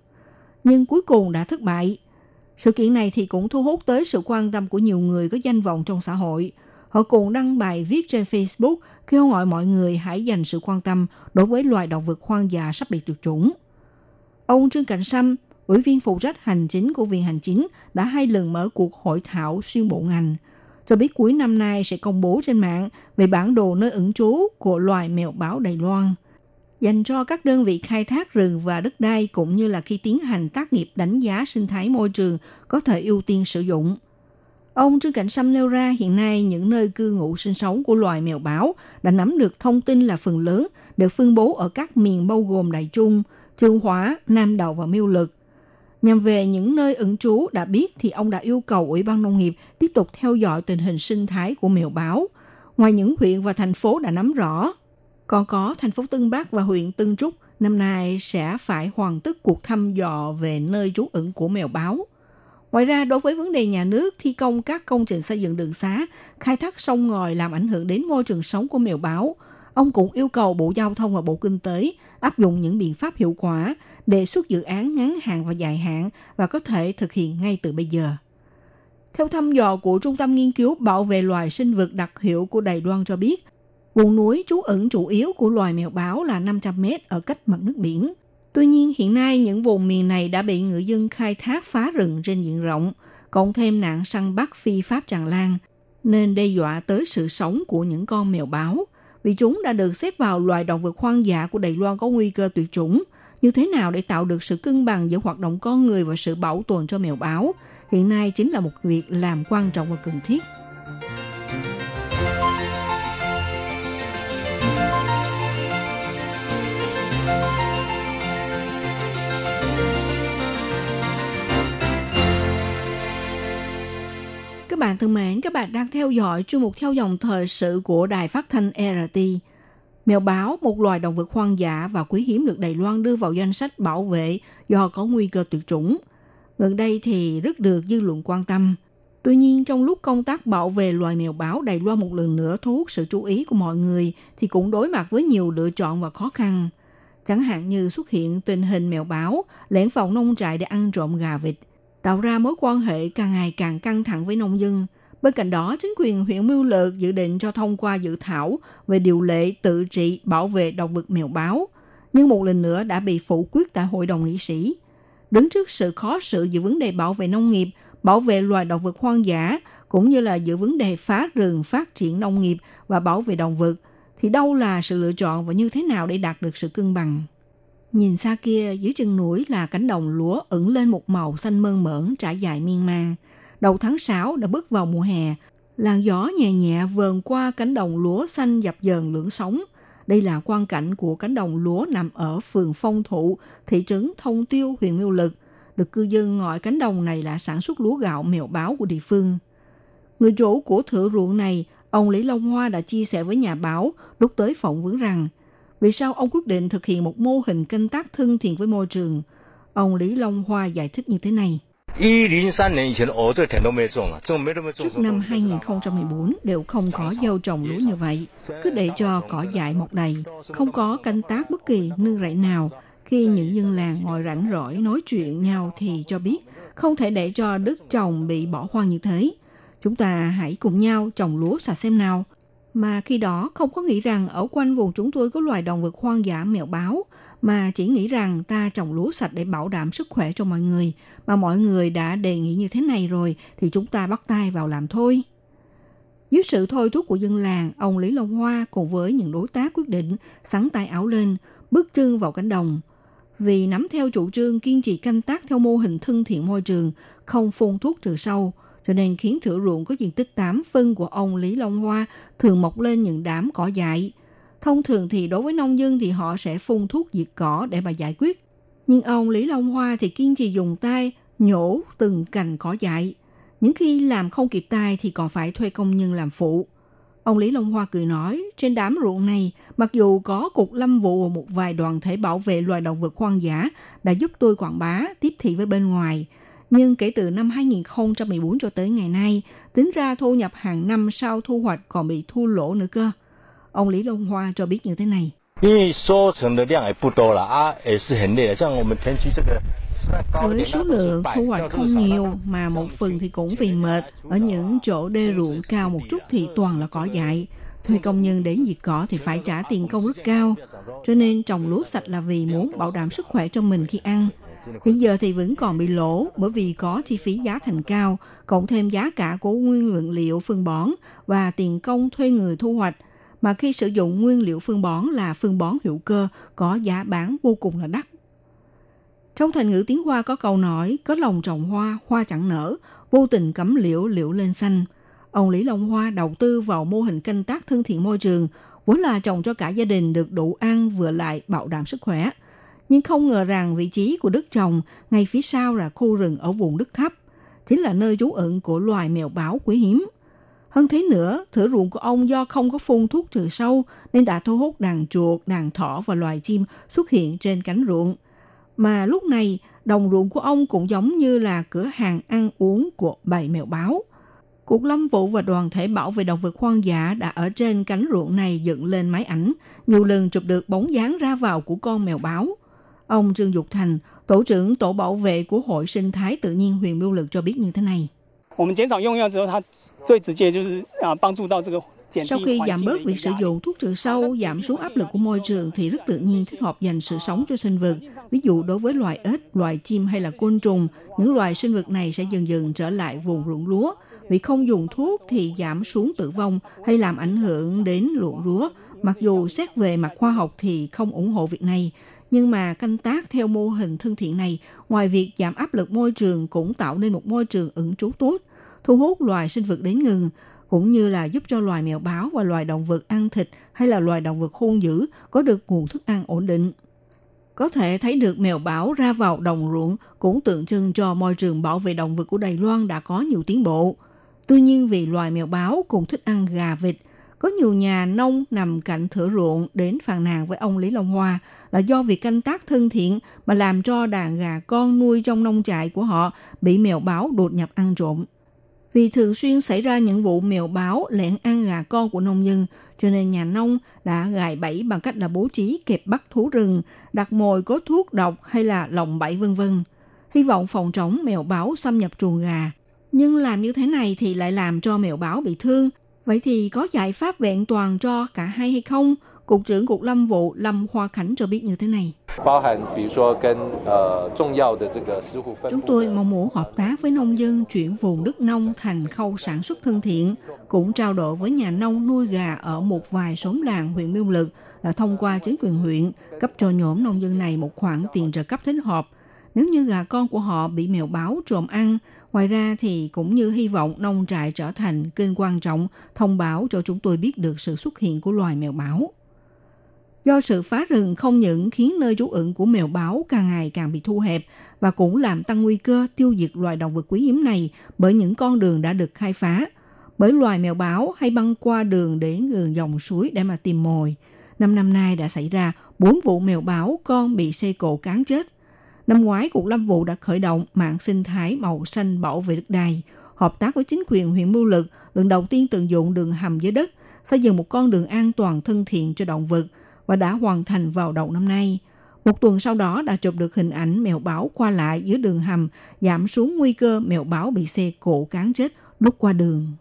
Nhưng cuối cùng đã thất bại. Sự kiện này thì cũng thu hút tới sự quan tâm của nhiều người có danh vọng trong xã hội. Họ cùng đăng bài viết trên Facebook kêu gọi mọi người hãy dành sự quan tâm đối với loài động vật hoang dã sắp bị tuyệt chủng. Ông Trương Cảnh Sâm, ủy viên phụ trách hành chính của Viện Hành chính, đã hai lần mở cuộc hội thảo xuyên bộ ngành – cho biết cuối năm nay sẽ công bố trên mạng về bản đồ nơi ẩn trú của loài mèo báo Đài Loan dành cho các đơn vị khai thác rừng và đất đai cũng như là khi tiến hành tác nghiệp đánh giá sinh thái môi trường có thể ưu tiên sử dụng. Ông Trương Cảnh Sâm nêu ra hiện nay những nơi cư ngụ sinh sống của loài mèo báo đã nắm được thông tin là phần lớn được phân bố ở các miền bao gồm Đại Trung, Trương Hóa, Nam Đầu và Miêu Lực. Nhằm về những nơi ẩn trú đã biết thì ông đã yêu cầu Ủy ban Nông nghiệp tiếp tục theo dõi tình hình sinh thái của mèo báo. Ngoài những huyện và thành phố đã nắm rõ, còn có thành phố Tân Bắc và huyện Tân Trúc năm nay sẽ phải hoàn tất cuộc thăm dò về nơi trú ẩn của mèo báo. Ngoài ra, đối với vấn đề nhà nước thi công các công trình xây dựng đường xá, khai thác sông ngòi làm ảnh hưởng đến môi trường sống của mèo báo, ông cũng yêu cầu Bộ Giao thông và Bộ Kinh tế áp dụng những biện pháp hiệu quả, đề xuất dự án ngắn hạn và dài hạn và có thể thực hiện ngay từ bây giờ. Theo thăm dò của Trung tâm Nghiên cứu Bảo vệ loài sinh vật đặc hiệu của Đài Loan cho biết, vùng núi trú ẩn chủ yếu của loài mèo báo là 500 mét ở cách mặt nước biển. Tuy nhiên, hiện nay những vùng miền này đã bị người dân khai thác phá rừng trên diện rộng, cộng thêm nạn săn bắt phi pháp tràn lan, nên đe dọa tới sự sống của những con mèo báo vì chúng đã được xếp vào loài động vật hoang dã của Đài Loan có nguy cơ tuyệt chủng. Như thế nào để tạo được sự cân bằng giữa hoạt động con người và sự bảo tồn cho mèo báo, hiện nay chính là một việc làm quan trọng và cần thiết. Các bạn thân mến, các bạn đang theo dõi chuyên mục theo dòng thời sự của Đài Phát thanh RT. Mèo báo, một loài động vật hoang dã và quý hiếm được Đài Loan đưa vào danh sách bảo vệ do có nguy cơ tuyệt chủng. Gần đây thì rất được dư luận quan tâm. Tuy nhiên, trong lúc công tác bảo vệ loài mèo báo Đài Loan một lần nữa thu hút sự chú ý của mọi người thì cũng đối mặt với nhiều lựa chọn và khó khăn. Chẳng hạn như xuất hiện tình hình mèo báo lẻn vào nông trại để ăn trộm gà vịt – tạo ra mối quan hệ càng ngày càng căng thẳng với nông dân. Bên cạnh đó, chính quyền huyện Mưu Lược dự định cho thông qua dự thảo về điều lệ tự trị bảo vệ động vật mèo báo, nhưng một lần nữa đã bị phủ quyết tại Hội đồng nghị sĩ. Đứng trước sự khó xử giữa vấn đề bảo vệ nông nghiệp, bảo vệ loài động vật hoang dã, cũng như là giữa vấn đề phá rừng, phát triển nông nghiệp và bảo vệ động vật, thì đâu là sự lựa chọn và như thế nào để đạt được sự cân bằng? Nhìn xa kia, dưới chân núi là cánh đồng lúa ẩn lên một màu xanh mơn mởn trải dài miên man. Đầu tháng 6 đã bước vào mùa hè, làn gió nhẹ nhẹ vờn qua cánh đồng lúa xanh dập dờn lưỡng sóng. Đây là quan cảnh của cánh đồng lúa nằm ở phường Phong Thụ, thị trấn Thông Tiêu, huyện Miêu Lực. Được cư dân gọi cánh đồng này là sản xuất lúa gạo mèo báo của địa phương. Người chủ của thửa ruộng này, ông Lý Long Hoa đã chia sẻ với nhà báo lúc tới phỏng vấn rằng – vì sao ông quyết định thực hiện một mô hình canh tác thân thiện với môi trường? Ông Lý Long Hoa giải thích như thế này. Trước năm 2014 đều không có gieo trồng lúa như vậy, cứ để cho cỏ dại mọc đầy, không có canh tác bất kỳ nương rẫy nào. Khi những dân làng ngồi rảnh rỗi nói chuyện nhau thì cho biết không thể để cho đất trồng bị bỏ hoang như thế. Chúng ta hãy cùng nhau trồng lúa sạch xem nào, mà khi đó không có nghĩ rằng ở quanh vùng chúng tôi có loài động vật hoang dã mèo báo, mà chỉ nghĩ rằng ta trồng lúa sạch để bảo đảm sức khỏe cho mọi người, mà mọi người đã đề nghị như thế này rồi thì chúng ta bắt tay vào làm thôi. Dưới sự thôi thúc của dân làng, ông Lý Long Hoa cùng với những đối tác quyết định sắn tay áo lên, bước chân vào cánh đồng. Vì nắm theo chủ trương kiên trì canh tác theo mô hình thân thiện môi trường, không phun thuốc trừ sâu, cho nên khiến thửa ruộng có diện tích 8 phân của ông Lý Long Hoa thường mọc lên những đám cỏ dại. Thông thường thì đối với nông dân thì họ sẽ phun thuốc diệt cỏ để mà giải quyết. Nhưng ông Lý Long Hoa thì kiên trì dùng tay nhổ từng cành cỏ dại. Những khi làm không kịp tay thì còn phải thuê công nhân làm phụ. Ông Lý Long Hoa cười nói, trên đám ruộng này, mặc dù có cục lâm vụ và một vài đoàn thể bảo vệ loài động vật hoang dã đã giúp tôi quảng bá, tiếp thị với bên ngoài, nhưng kể từ năm 2014 cho tới ngày nay, tính ra thu nhập hàng năm sau thu hoạch còn bị thua lỗ nữa cơ. Ông Lý Long Hoa cho biết như thế này. Với số lượng thu hoạch không nhiều mà một phần thì cũng vì mệt, ở những chỗ đê ruộng cao một chút thì toàn là cỏ dại. Thuê công nhân đến diệt cỏ thì phải trả tiền công rất cao. Cho nên trồng lúa sạch là vì muốn bảo đảm sức khỏe cho mình khi ăn. Hiện giờ thì vẫn còn bị lỗ bởi vì có chi phí giá thành cao, cộng thêm giá cả của nguyên lượng liệu phân bón và tiền công thuê người thu hoạch – mà khi sử dụng nguyên liệu phân bón là phân bón hữu cơ có giá bán vô cùng là đắt. Trong thành ngữ tiếng Hoa có câu nói, có lòng trồng hoa, hoa chẳng nở, vô tình cấm liễu, liễu lên xanh. Ông Lý Long Hoa đầu tư vào mô hình canh tác thân thiện môi trường, vốn là trồng cho cả gia đình được đủ ăn vừa lại bảo đảm sức khỏe. Nhưng không ngờ rằng vị trí của đất trồng ngay phía sau là khu rừng ở vùng đất thấp, chính là nơi trú ẩn của loài mèo báo quý hiếm. Hơn thế nữa, thửa ruộng của ông do không có phun thuốc trừ sâu nên đã thu hút đàn chuột, đàn thỏ và loài chim xuất hiện trên cánh ruộng – mà lúc này đồng ruộng của ông cũng giống như là cửa hàng ăn uống của bầy mèo báo. Cục Lâm vụ và đoàn thể bảo vệ động vật hoang dã đã ở trên cánh ruộng này dựng lên máy ảnh, nhiều lần chụp được bóng dáng ra vào của con mèo báo. Ông Trương Dục Thành, tổ trưởng tổ bảo vệ của Hội Sinh thái Tự nhiên huyện Miêu Lực cho biết như thế này. Sau khi giảm bớt việc sử dụng thuốc trừ sâu, giảm xuống áp lực của môi trường thì rất tự nhiên thích hợp dành sự sống cho sinh vật. Ví dụ đối với loài ếch, loài chim hay là côn trùng, những loài sinh vật này sẽ dần dần trở lại vùng ruộng lúa. Vì không dùng thuốc thì giảm xuống tử vong hay làm ảnh hưởng đến ruộng lúa. Mặc dù xét về mặt khoa học thì không ủng hộ việc này, nhưng mà canh tác theo mô hình thân thiện này, ngoài việc giảm áp lực môi trường cũng tạo nên một môi trường ứng trú tốt – thu hút loài sinh vật đến gần, cũng như là giúp cho loài mèo báo và loài động vật ăn thịt hay là loài động vật hung dữ có được nguồn thức ăn ổn định. Có thể thấy được mèo báo ra vào đồng ruộng cũng tượng trưng cho môi trường bảo vệ động vật của Đài Loan đã có nhiều tiến bộ. Tuy nhiên vì loài mèo báo cũng thích ăn gà vịt, có nhiều nhà nông nằm cạnh thửa ruộng đến phàn nàn với ông Lý Long Hoa là do việc canh tác thân thiện mà làm cho đàn gà con nuôi trong nông trại của họ bị mèo báo đột nhập ăn trộm. Vì thường xuyên xảy ra những vụ mèo báo lẻn ăn gà con của nông dân, cho nên nhà nông đã gài bẫy bằng cách là bố trí kẹp bắt thú rừng, đặt mồi có thuốc độc hay là lồng bẫy vân vân. Hy vọng phòng chống mèo báo xâm nhập chuồng gà. Nhưng làm như thế này thì lại làm cho mèo báo bị thương. Vậy thì có giải pháp vẹn toàn cho cả hai hay không? Cục trưởng Cục Lâm vụ Lâm Hoa Khánh cho biết như thế này. Chúng tôi mong muốn hợp tác với nông dân chuyển vùng đất nông thành khâu sản xuất thân thiện, cũng trao đổi với nhà nông nuôi gà ở một vài xóm làng huyện Miêu Lực là thông qua chính quyền huyện cấp cho nhóm nông dân này một khoản tiền trợ cấp thích hợp. Nếu như gà con của họ bị mèo báo trộm ăn, ngoài ra thì cũng như hy vọng nông trại trở thành kênh quan trọng thông báo cho chúng tôi biết được sự xuất hiện của loài mèo báo. Do sự phá rừng không những khiến nơi trú ẩn của mèo báo càng ngày càng bị thu hẹp và cũng làm tăng nguy cơ tiêu diệt loài động vật quý hiếm này bởi những con đường đã được khai phá. Bởi loài mèo báo hay băng qua đường đến gần dòng suối để mà tìm mồi. Năm năm nay đã xảy ra 4 vụ mèo báo con bị xe cộ cán chết. Năm ngoái, Cục Lâm vụ đã khởi động mạng sinh thái màu xanh bảo vệ đất đai, hợp tác với chính quyền huyện Mưu Lực lần đầu tiên tận dụng đường hầm dưới đất, xây dựng một con đường an toàn thân thiện cho động vật – và đã hoàn thành vào đầu năm nay. Một tuần sau đó đã chụp được hình ảnh mèo báo qua lại dưới đường hầm, giảm xuống nguy cơ mèo báo bị xe cộ cán chết lúc qua đường.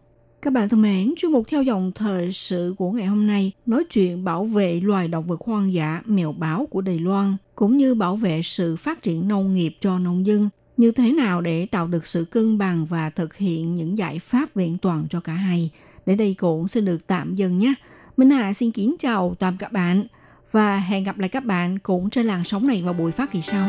Các bạn thân mến, chuyên mục theo dòng thời sự của ngày hôm nay nói chuyện bảo vệ loài động vật hoang dã mèo báo của Đài Loan, cũng như bảo vệ sự phát triển nông nghiệp cho nông dân, như thế nào để tạo được sự cân bằng và thực hiện những giải pháp vẹn toàn cho cả hai. Để đây cũng xin được tạm dừng nhé. Minh Hà xin kính chào tạm các bạn và hẹn gặp lại các bạn cũng trên làn sóng này vào buổi phát kỳ sau.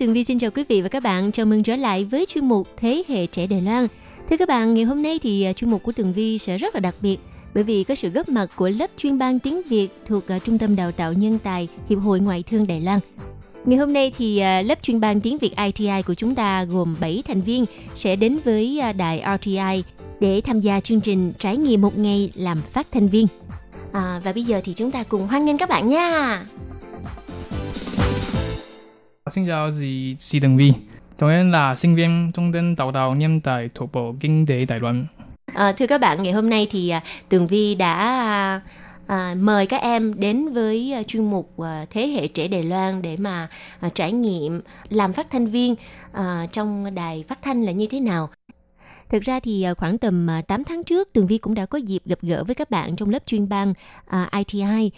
Tường Vi xin chào quý vị và các bạn. Chào mừng trở lại với chuyên mục Thế hệ trẻ Đài Loan. Thưa các bạn, ngày hôm nay thì à, chuyên mục của Tường Vi sẽ rất là đặc biệt bởi vì có sự góp mặt của lớp chuyên ban tiếng Việt thuộc à, Trung tâm Đào tạo Nhân tài Hiệp hội Ngoại thương Đài Loan. Ngày hôm nay thì à, lớp chuyên ban tiếng Việt ITI của chúng ta gồm 7 thành viên sẽ đến với đài RTI để tham gia chương trình trải nghiệm một ngày làm phát thanh viên. À, và bây giờ thì chúng ta cùng hoan nghênh các bạn nha.
Xin chào chị Sĩ Tường Vi. Tôi là sinh viên Trung tâm Đào tạo Nhân tài thuộc Bộ Kinh tế Đài Loan.
À, thưa các bạn, ngày hôm nay thì à, Tường Vi đã à, à, mời các em đến với à, chuyên mục à, Thế hệ trẻ Đài Loan để mà à, trải nghiệm làm phát thanh viên à, trong đài phát thanh là như thế nào. Thực ra thì ờ, khoảng tầm ờ, 8 tháng trước, Tường Vi cũng đã có dịp gặp gỡ với các bạn trong lớp chuyên ban ờ, ITI.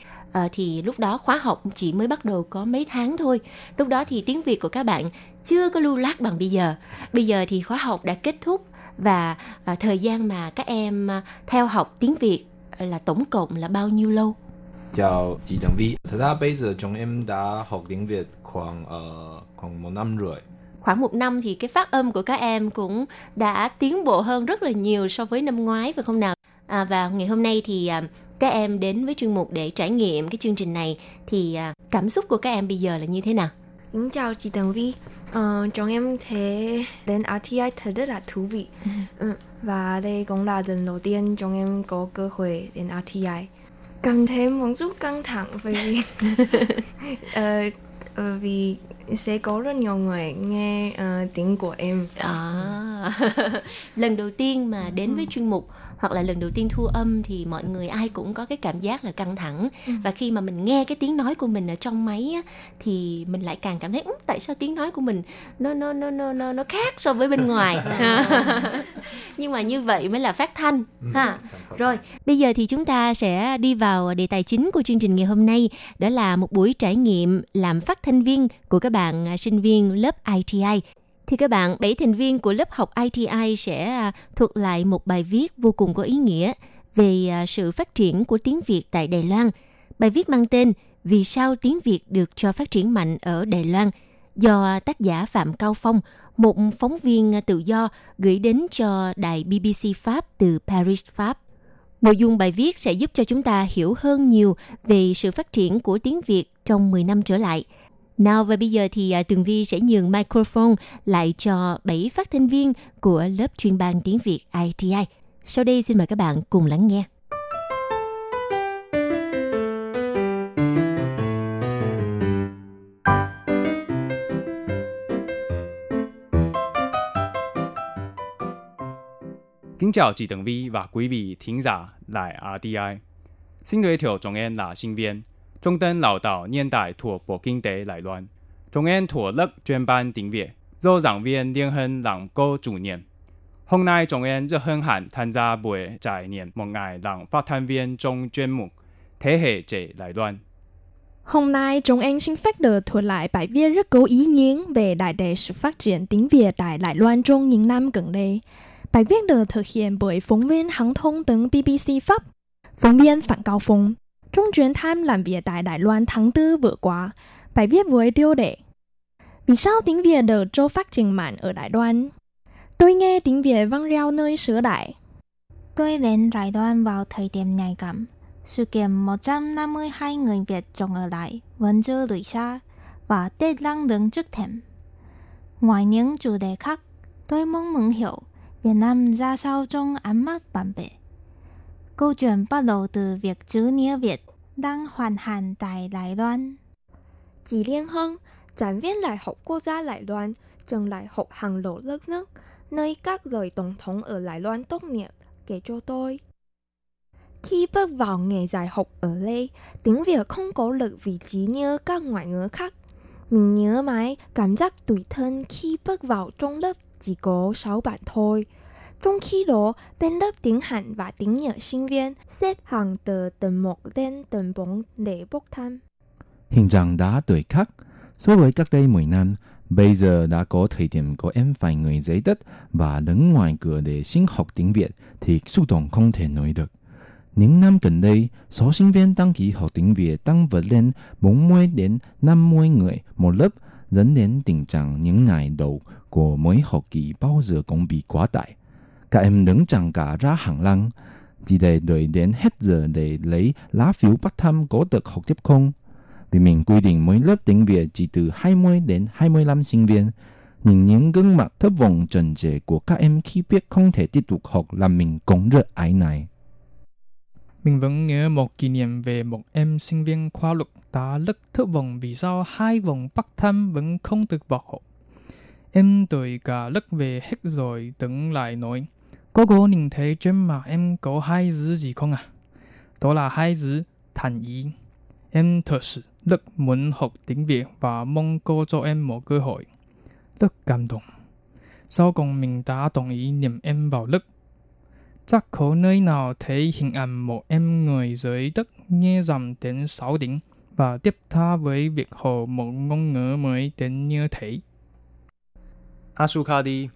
Thì lúc đó khóa học chỉ mới bắt đầu có mấy tháng thôi. Lúc đó thì tiếng Việt của các bạn chưa có lưu loát bằng bây giờ. Bây giờ thì khóa học đã kết thúc và thời gian mà các em theo học tiếng Việt là tổng cộng là bao nhiêu lâu?
chào chị Tường Vi. Thật ra bây giờ chúng em đã học tiếng Việt khoảng uh, khoảng một năm rồi.
Khoảng một năm thì cái phát âm của các em cũng đã tiến bộ hơn rất là nhiều so với năm ngoái phải không nào? À, và ngày hôm nay thì à, các em đến với chuyên mục để trải nghiệm cái chương trình này thì à, cảm xúc của các em bây giờ là như thế nào?
Xin chào chị Tường Vi. Ờ, chúng em thấy đến RTI thật rất là thú vị. Ừ. Và đây cũng là lần đầu tiên chúng em có cơ hội đến RTI. Cảm thấy một chút căng thẳng vì [laughs] ờ, ờ, vì sẽ có rất nhiều người nghe ờ, tiếng của em.
À, [laughs] lần đầu tiên mà đến với chuyên mục hoặc là lần đầu tiên thu âm thì mọi người ai cũng có cái cảm giác là căng thẳng. Và khi mà mình nghe cái tiếng nói của mình ở trong máy á, thì mình lại càng cảm thấy "Ừm, tại sao tiếng nói của mình nó nó nó nó nó nó khác so với bên [laughs] ngoài? [laughs] Nhưng mà như vậy mới là phát thanh ha. rồi bây giờ thì chúng ta sẽ đi vào đề tài chính của chương trình ngày hôm nay. Đó là một buổi trải nghiệm làm phát thanh viên của các bạn à, sinh viên lớp ITI thì các bạn, bảy thành viên của lớp học ITI sẽ à, thuật lại một bài viết vô cùng có ý nghĩa về à, sự phát triển của tiếng Việt tại Đài Loan. Bài viết mang tên Vì sao tiếng Việt được cho phát triển mạnh ở Đài Loan do tác giả Phạm Cao Phong, một phóng viên tự do gửi đến cho đài BBC Pháp từ Paris, Pháp. Nội dung bài viết sẽ giúp cho chúng ta hiểu hơn nhiều về sự phát triển của tiếng Việt trong 10 năm trở lại. Nào, và bây giờ thì à, Tường Vi sẽ nhường microphone lại cho 7 phát thanh viên của lớp chuyên ban tiếng Việt ITI. Sau đây xin mời các bạn cùng lắng nghe.
Kính chào chị Tường Vi và quý vị thính giả lại RTI. Xin giới thiệu chúng em là sinh viên Trung tâm Đào tạo đại thuộc Bộ Kinh tế Đài Loan. trung an thuộc lực chuyên ban tiếng Việt do giảng viên Liên Hân làm cô chủ nhiệm. Hôm nay chúng em rất hân hạnh tham gia buổi trải nghiệm một ngày làm phát thanh viên trong chuyên mục Thế hệ trẻ Đài Loan.
Hôm nay chúng em xin phép được thuật lại bài viết rất có ý nghĩa về đại đề sự phát triển tiếng Việt tại Đài Loan trong những năm gần đây. Bài viết được thực hiện bởi phóng viên hãng thông tấn BBC Pháp, phóng viên Phạm Cao Phong. Trung chuyến tham làm việc tại Đài Loan tháng 4 vừa qua, bài viết với tiêu đề Vì sao tiếng Việt được cho phát triển mạnh ở Đài Loan? Tôi nghe tiếng Việt vang reo nơi xứ đại.
Tôi đến Đài Loan vào thời điểm nhạy cảm. Sự kiện 152 người Việt trồng ở lại vẫn chưa lùi xa và Tết Lăng đứng trước thềm. Ngoài những chủ đề khác, tôi mong muốn hiểu Việt Nam ra sao trong ánh mắt bạn bè. Câu chuyện bắt đầu từ việc chữ nghĩa Việt đang hoàn hành tại Đài Loan.
Chỉ Liên Hưng, giảng viên Đại học Quốc gia Đài Loan, trường Đại học hàng đầu đất nước, nơi các lời tổng thống ở Đài Loan tốt nghiệp, kể cho tôi. Khi bước vào nghề giải học ở đây, tiếng Việt không có lực vị trí như các ngoại ngữ khác. Mình nhớ mãi cảm giác tủi thân khi bước vào trong lớp chỉ có 6 bạn thôi. Trong khi đó, bên lớp tiếng Hàn và tiếng Nhật sinh viên xếp hàng từ tầng 1 đến tầng 4 để bốc thăm.
Hiện trạng đã đổi khác. So với cách đây 10 năm, bây giờ đã có thời điểm có em phải người giấy đất và đứng ngoài cửa để xin học tiếng Việt thì xúc động không thể nói được. Những năm gần đây, số sinh viên đăng ký học tiếng Việt tăng vượt lên 40 đến 50 người một lớp, dẫn đến tình trạng những ngày đầu của mỗi học kỳ bao giờ cũng bị quá tải. Các em đứng chẳng cả ra hàng lăng, chỉ để đợi đến hết giờ để lấy lá phiếu bắt thăm có được học tiếp không. Vì mình quy định mỗi lớp tiếng Việt chỉ từ 20 đến 25 sinh viên, nhìn những gương mặt thất vọng trần trề của các em khi biết không thể tiếp tục học làm mình cũng rất ái này.
Mình vẫn nhớ một kỷ niệm về một em sinh viên khoa luật đã rất thất vọng vì sao hai vòng bắt thăm vẫn không được vào học. Em tuổi cả lớp về hết rồi tưởng lại nói, có cô nhìn thấy trên mặt em có hai chữ gì không à? Đó là hai chữ ý. Em sự rất muốn học tiếng Việt và mong cô cho em một cơ hội. Rất cảm động. Sau cùng mình đã đồng ý niệm em vào lớp chắc có nơi nào thấy hình ảnh một em người dưới đất nghe rằng đến 6 điểm và tiếp tha với việc học một ngôn ngữ mới đến như thế.
Asukadi,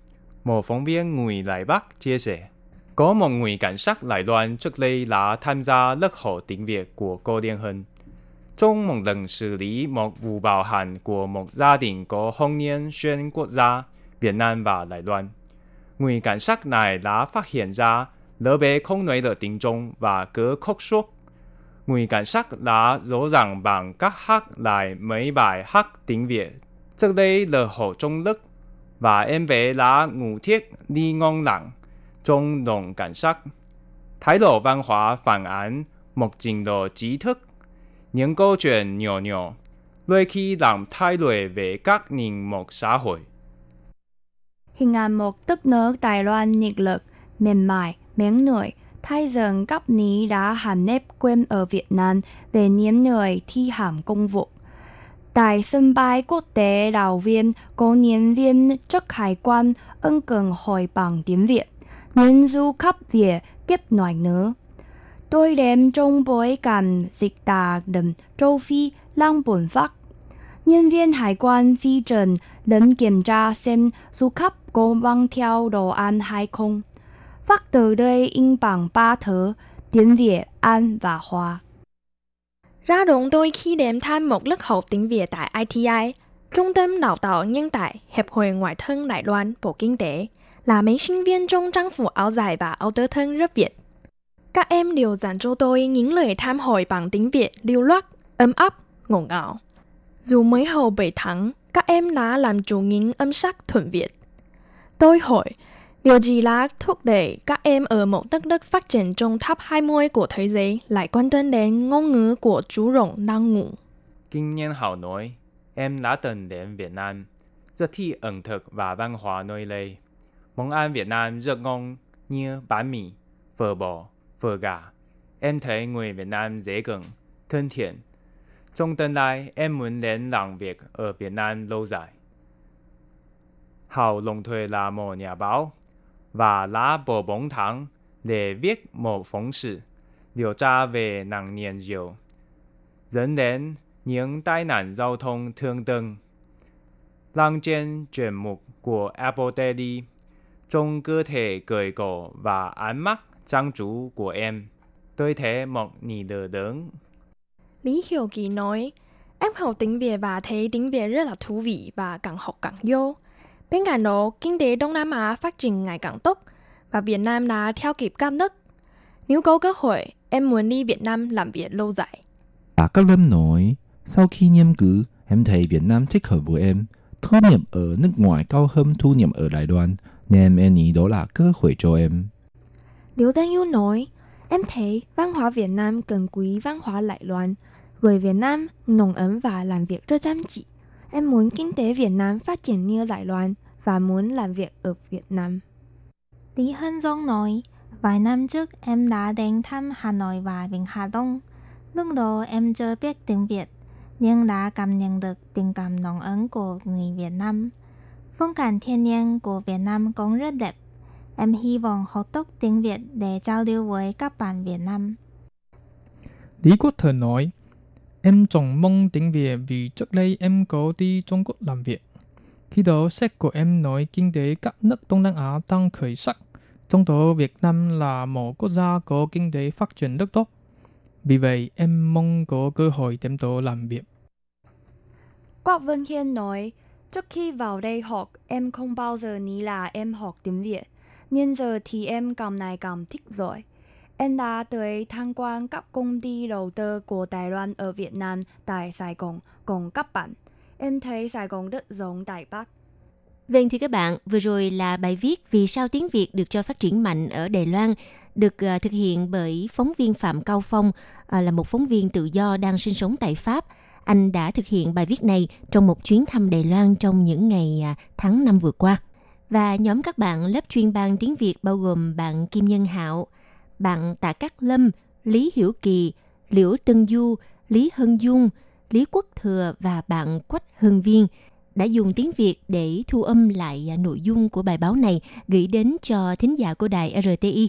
một phóng viên người Đài Bắc chia sẻ, có một người cảnh sát Đài Loan trước đây đã tham gia lớp học tiếng Việt của cô Liên Hân. Trong một lần xử lý một vụ bạo hành của một gia đình có hôn nhân xuyên quốc gia Việt Nam và Đài Loan. Người cảnh sát này đã phát hiện ra lỡ bé không nói được tiếng Trung và cứ khóc suốt. Người cảnh sát đã rõ ràng bằng các hát lại mấy bài hát tiếng Việt. Trước đây là hồ trong lớp và em bé là ngủ thiết đi ngon lặng trong lòng cảnh sắc. Thái độ văn hóa phản ánh một trình độ trí thức. Những câu chuyện nhỏ nhỏ đôi khi làm thay đổi về các nền một xã hội.
Hình ảnh một đất nước Đài Loan nhiệt lực, mềm mại, mến người, thay dần cấp ní đã hàn nếp quên ở Việt Nam về niếm người thi hành công vụ. Tại sân bay quốc tế đào viên, có nhân viên chức hải quan ân cần hỏi bằng tiếng Việt, nhân du khách Việt kiếp nội nữa. Tôi đem trong bối cảnh dịch tả đầm châu Phi lang bồn phát. Nhân viên hải quan phi trần lần kiểm tra xem du khách có mang theo đồ ăn hay không phát từ đây in bằng ba thứ tiếng Việt, An và Hoa.
Ra động tôi khi đến tham một lớp học tiếng Việt tại ITI, Trung tâm đào tạo nhân tài Hiệp hội Ngoại thân Đài Loan Bộ Kinh tế, là mấy sinh viên trong trang phục áo dài và áo tơ thân rất Việt. Các em đều dành cho tôi những lời tham hỏi bằng tiếng Việt lưu loát, ấm áp, ngổ ngạo. Dù mới hầu 7 tháng, các em đã làm chủ những âm sắc thuần Việt. Tôi hỏi, Điều gì là thúc đẩy các em ở một đất nước phát triển trong top 20 của thế giới lại quan tâm đến ngôn ngữ của chú rồng đang ngủ?
Kinh nghiệm hảo nói, em đã từng đến Việt Nam, rất thích ẩm thực và văn hóa nơi đây. Món ăn Việt Nam rất ngon như bánh mì, phở bò, phở gà. Em thấy người Việt Nam dễ gần, thân thiện. Trong tương lai, em muốn đến làm việc ở Việt Nam lâu dài. Hào Long Thuê là một nhà báo, và lá bồ bóng thắng để viết một phóng sự điều tra về nặng niên rượu, dẫn đến những tai nạn giao thông thương tâm. Lăng trên chuyển mục của Apple Daily trong cơ thể cười cổ và ánh mắt trang chủ của em, tôi thấy một nhị đờ đớn.
Lý Hiểu Kỳ nói, em học tiếng Việt và thấy tiếng Việt rất là thú vị và càng học càng yêu. Bên cạnh đó, kinh tế Đông Nam Á phát triển ngày càng tốt và Việt Nam đã theo kịp các nước. Nếu có cơ hội, em muốn đi Việt Nam làm việc lâu dài.
À, các Lâm nói, sau khi nghiên cứu, em thấy Việt Nam thích hợp với em. Thu nhập ở nước ngoài cao hơn thu nhập ở Đài Loan, nên em nghĩ đó là cơ hội cho em.
Liễu Đăng Yêu nói, em thấy văn hóa Việt Nam cần quý văn hóa Đài Loan. Người Việt Nam nồng ấm và làm việc rất chăm chỉ. Em muốn kinh tế Việt Nam phát triển như Đài Loan và muốn làm việc ở Việt Nam.
Lý Hân Dông nói, Vài năm trước em đã đến thăm Hà Nội và Vịnh Hà Đông. Lúc đó em chưa biết tiếng Việt, nhưng đã cảm nhận được tình cảm nồng ấm của người Việt Nam. Phong cảnh thiên nhiên của Việt Nam cũng rất đẹp. Em hy vọng học tốt tiếng Việt để giao lưu với các bạn Việt Nam.
Lý Quốc Thần nói, em trông mong tiếng Việt vì trước đây em có đi Trung Quốc làm việc. Khi đó sách của em nói kinh tế các nước Đông Nam Á đang khởi sắc, trong đó Việt Nam là một quốc gia có kinh tế phát triển rất tốt. Vì vậy, em mong có cơ hội đến đó làm việc.
Quách Vân Hiên nói, trước khi vào đây học, em không bao giờ nghĩ là em học tiếng Việt. Nhưng giờ thì em cảm này cảm thích rồi. Em đã tới tham quan các công ty đầu tư của Đài Loan ở Việt Nam tại Sài Gòn cùng các bạn. Em thấy Sài Gòn rất giống Đài Bắc.
Vâng thưa các bạn, vừa rồi là bài viết Vì sao tiếng Việt được cho phát triển mạnh ở Đài Loan được uh, thực hiện bởi phóng viên Phạm Cao Phong, uh, là một phóng viên tự do đang sinh sống tại Pháp. Anh đã thực hiện bài viết này trong một chuyến thăm Đài Loan trong những ngày uh, tháng 5 vừa qua. Và nhóm các bạn lớp chuyên ban tiếng Việt bao gồm bạn Kim Nhân Hạo, bạn Tạ Cát Lâm, Lý Hiểu Kỳ, Liễu Tân Du, Lý Hân Dung, Lý Quốc Thừa và bạn Quách Hưng Viên đã dùng tiếng Việt để thu âm lại à, nội dung của bài báo này gửi đến cho thính giả của đài RTI.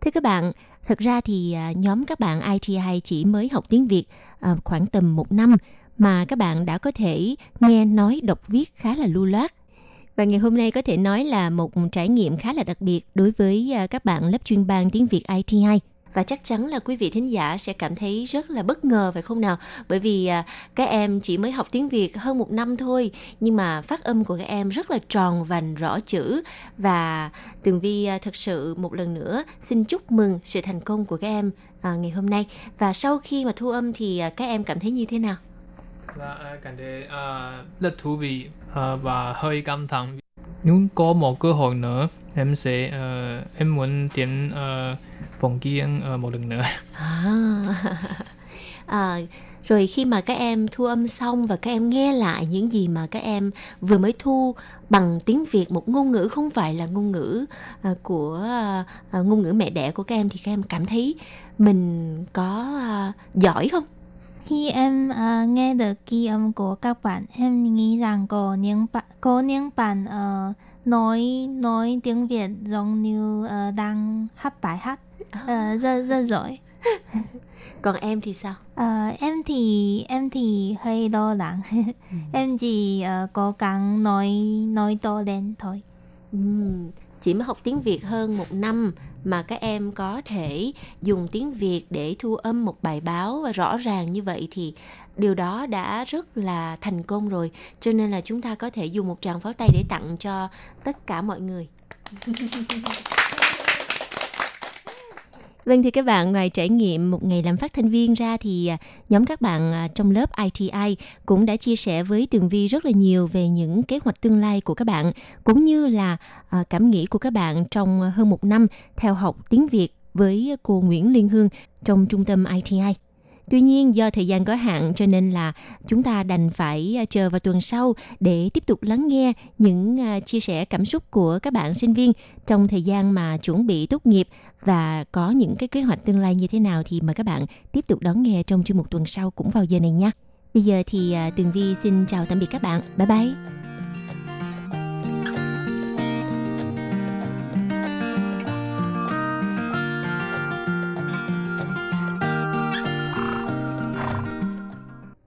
Thưa các bạn, thật ra thì à, nhóm các bạn ITI chỉ mới học tiếng Việt à, khoảng tầm một năm mà các bạn đã có thể nghe nói đọc viết khá là lưu loát. Và ngày hôm nay có thể nói là một trải nghiệm khá là đặc biệt đối với à, các bạn lớp chuyên ban tiếng Việt ITI và chắc chắn là quý vị thính giả sẽ cảm thấy rất là bất ngờ phải không nào? Bởi vì à, các em chỉ mới học tiếng việt hơn một năm thôi nhưng mà phát âm của các em rất là tròn vành rõ chữ. Và tường vi à, thật sự một lần nữa xin chúc mừng sự thành công của các em à, ngày hôm nay. Và sau khi mà thu âm thì à, các em cảm thấy như thế nào?
Là cảm thấy uh, rất thú vị uh, và hơi căng thẳng. Nếu có một cơ hội nữa, em sẽ uh, em muốn tiến uh, phòng kia uh, một lần nữa. [laughs]
À, [laughs] à, rồi khi mà các em thu âm xong và các em nghe lại những gì mà các em vừa mới thu bằng tiếng Việt một ngôn ngữ không phải là ngôn ngữ uh, của uh, ngôn ngữ mẹ đẻ của các em thì các em cảm thấy mình có uh, giỏi không?
Khi em uh, nghe được ghi âm của các bạn, em nghĩ rằng có những bạn có những bạn uh, nói nói tiếng Việt giống như uh, đang hát bài hát uh, [laughs] rất rất giỏi. [laughs]
Còn em thì sao?
Uh, em thì em thì hơi lo lắng. [laughs] ừ. Em chỉ uh, cố gắng nói nói to lên thôi.
Ừ. Chỉ mới học tiếng Việt hơn một năm mà các em có thể dùng tiếng Việt để thu âm một bài báo và rõ ràng như vậy thì điều đó đã rất là thành công rồi. Cho nên là chúng ta có thể dùng một tràng pháo tay để tặng cho tất cả mọi người. [laughs] Vâng thì các bạn, ngoài trải nghiệm một ngày làm phát thanh viên ra thì à, nhóm các bạn à, trong lớp ITI cũng đã chia sẻ với Tường Vi rất là nhiều về những kế hoạch tương lai của các bạn cũng như là à, cảm nghĩ của các bạn trong hơn một năm theo học tiếng Việt với cô Nguyễn Liên Hương trong trung tâm ITI. Tuy nhiên, do thời gian có hạn, cho nên là chúng ta đành phải à, chờ vào tuần sau để tiếp tục lắng nghe những à, chia sẻ cảm xúc của các bạn sinh viên trong thời gian mà chuẩn bị tốt nghiệp và có những cái kế hoạch tương lai như thế nào thì mời các bạn tiếp tục đón nghe trong chuyên mục tuần sau cũng vào giờ này nhé. Bây giờ thì à, Tường Vi xin chào tạm biệt các bạn. Bye bye.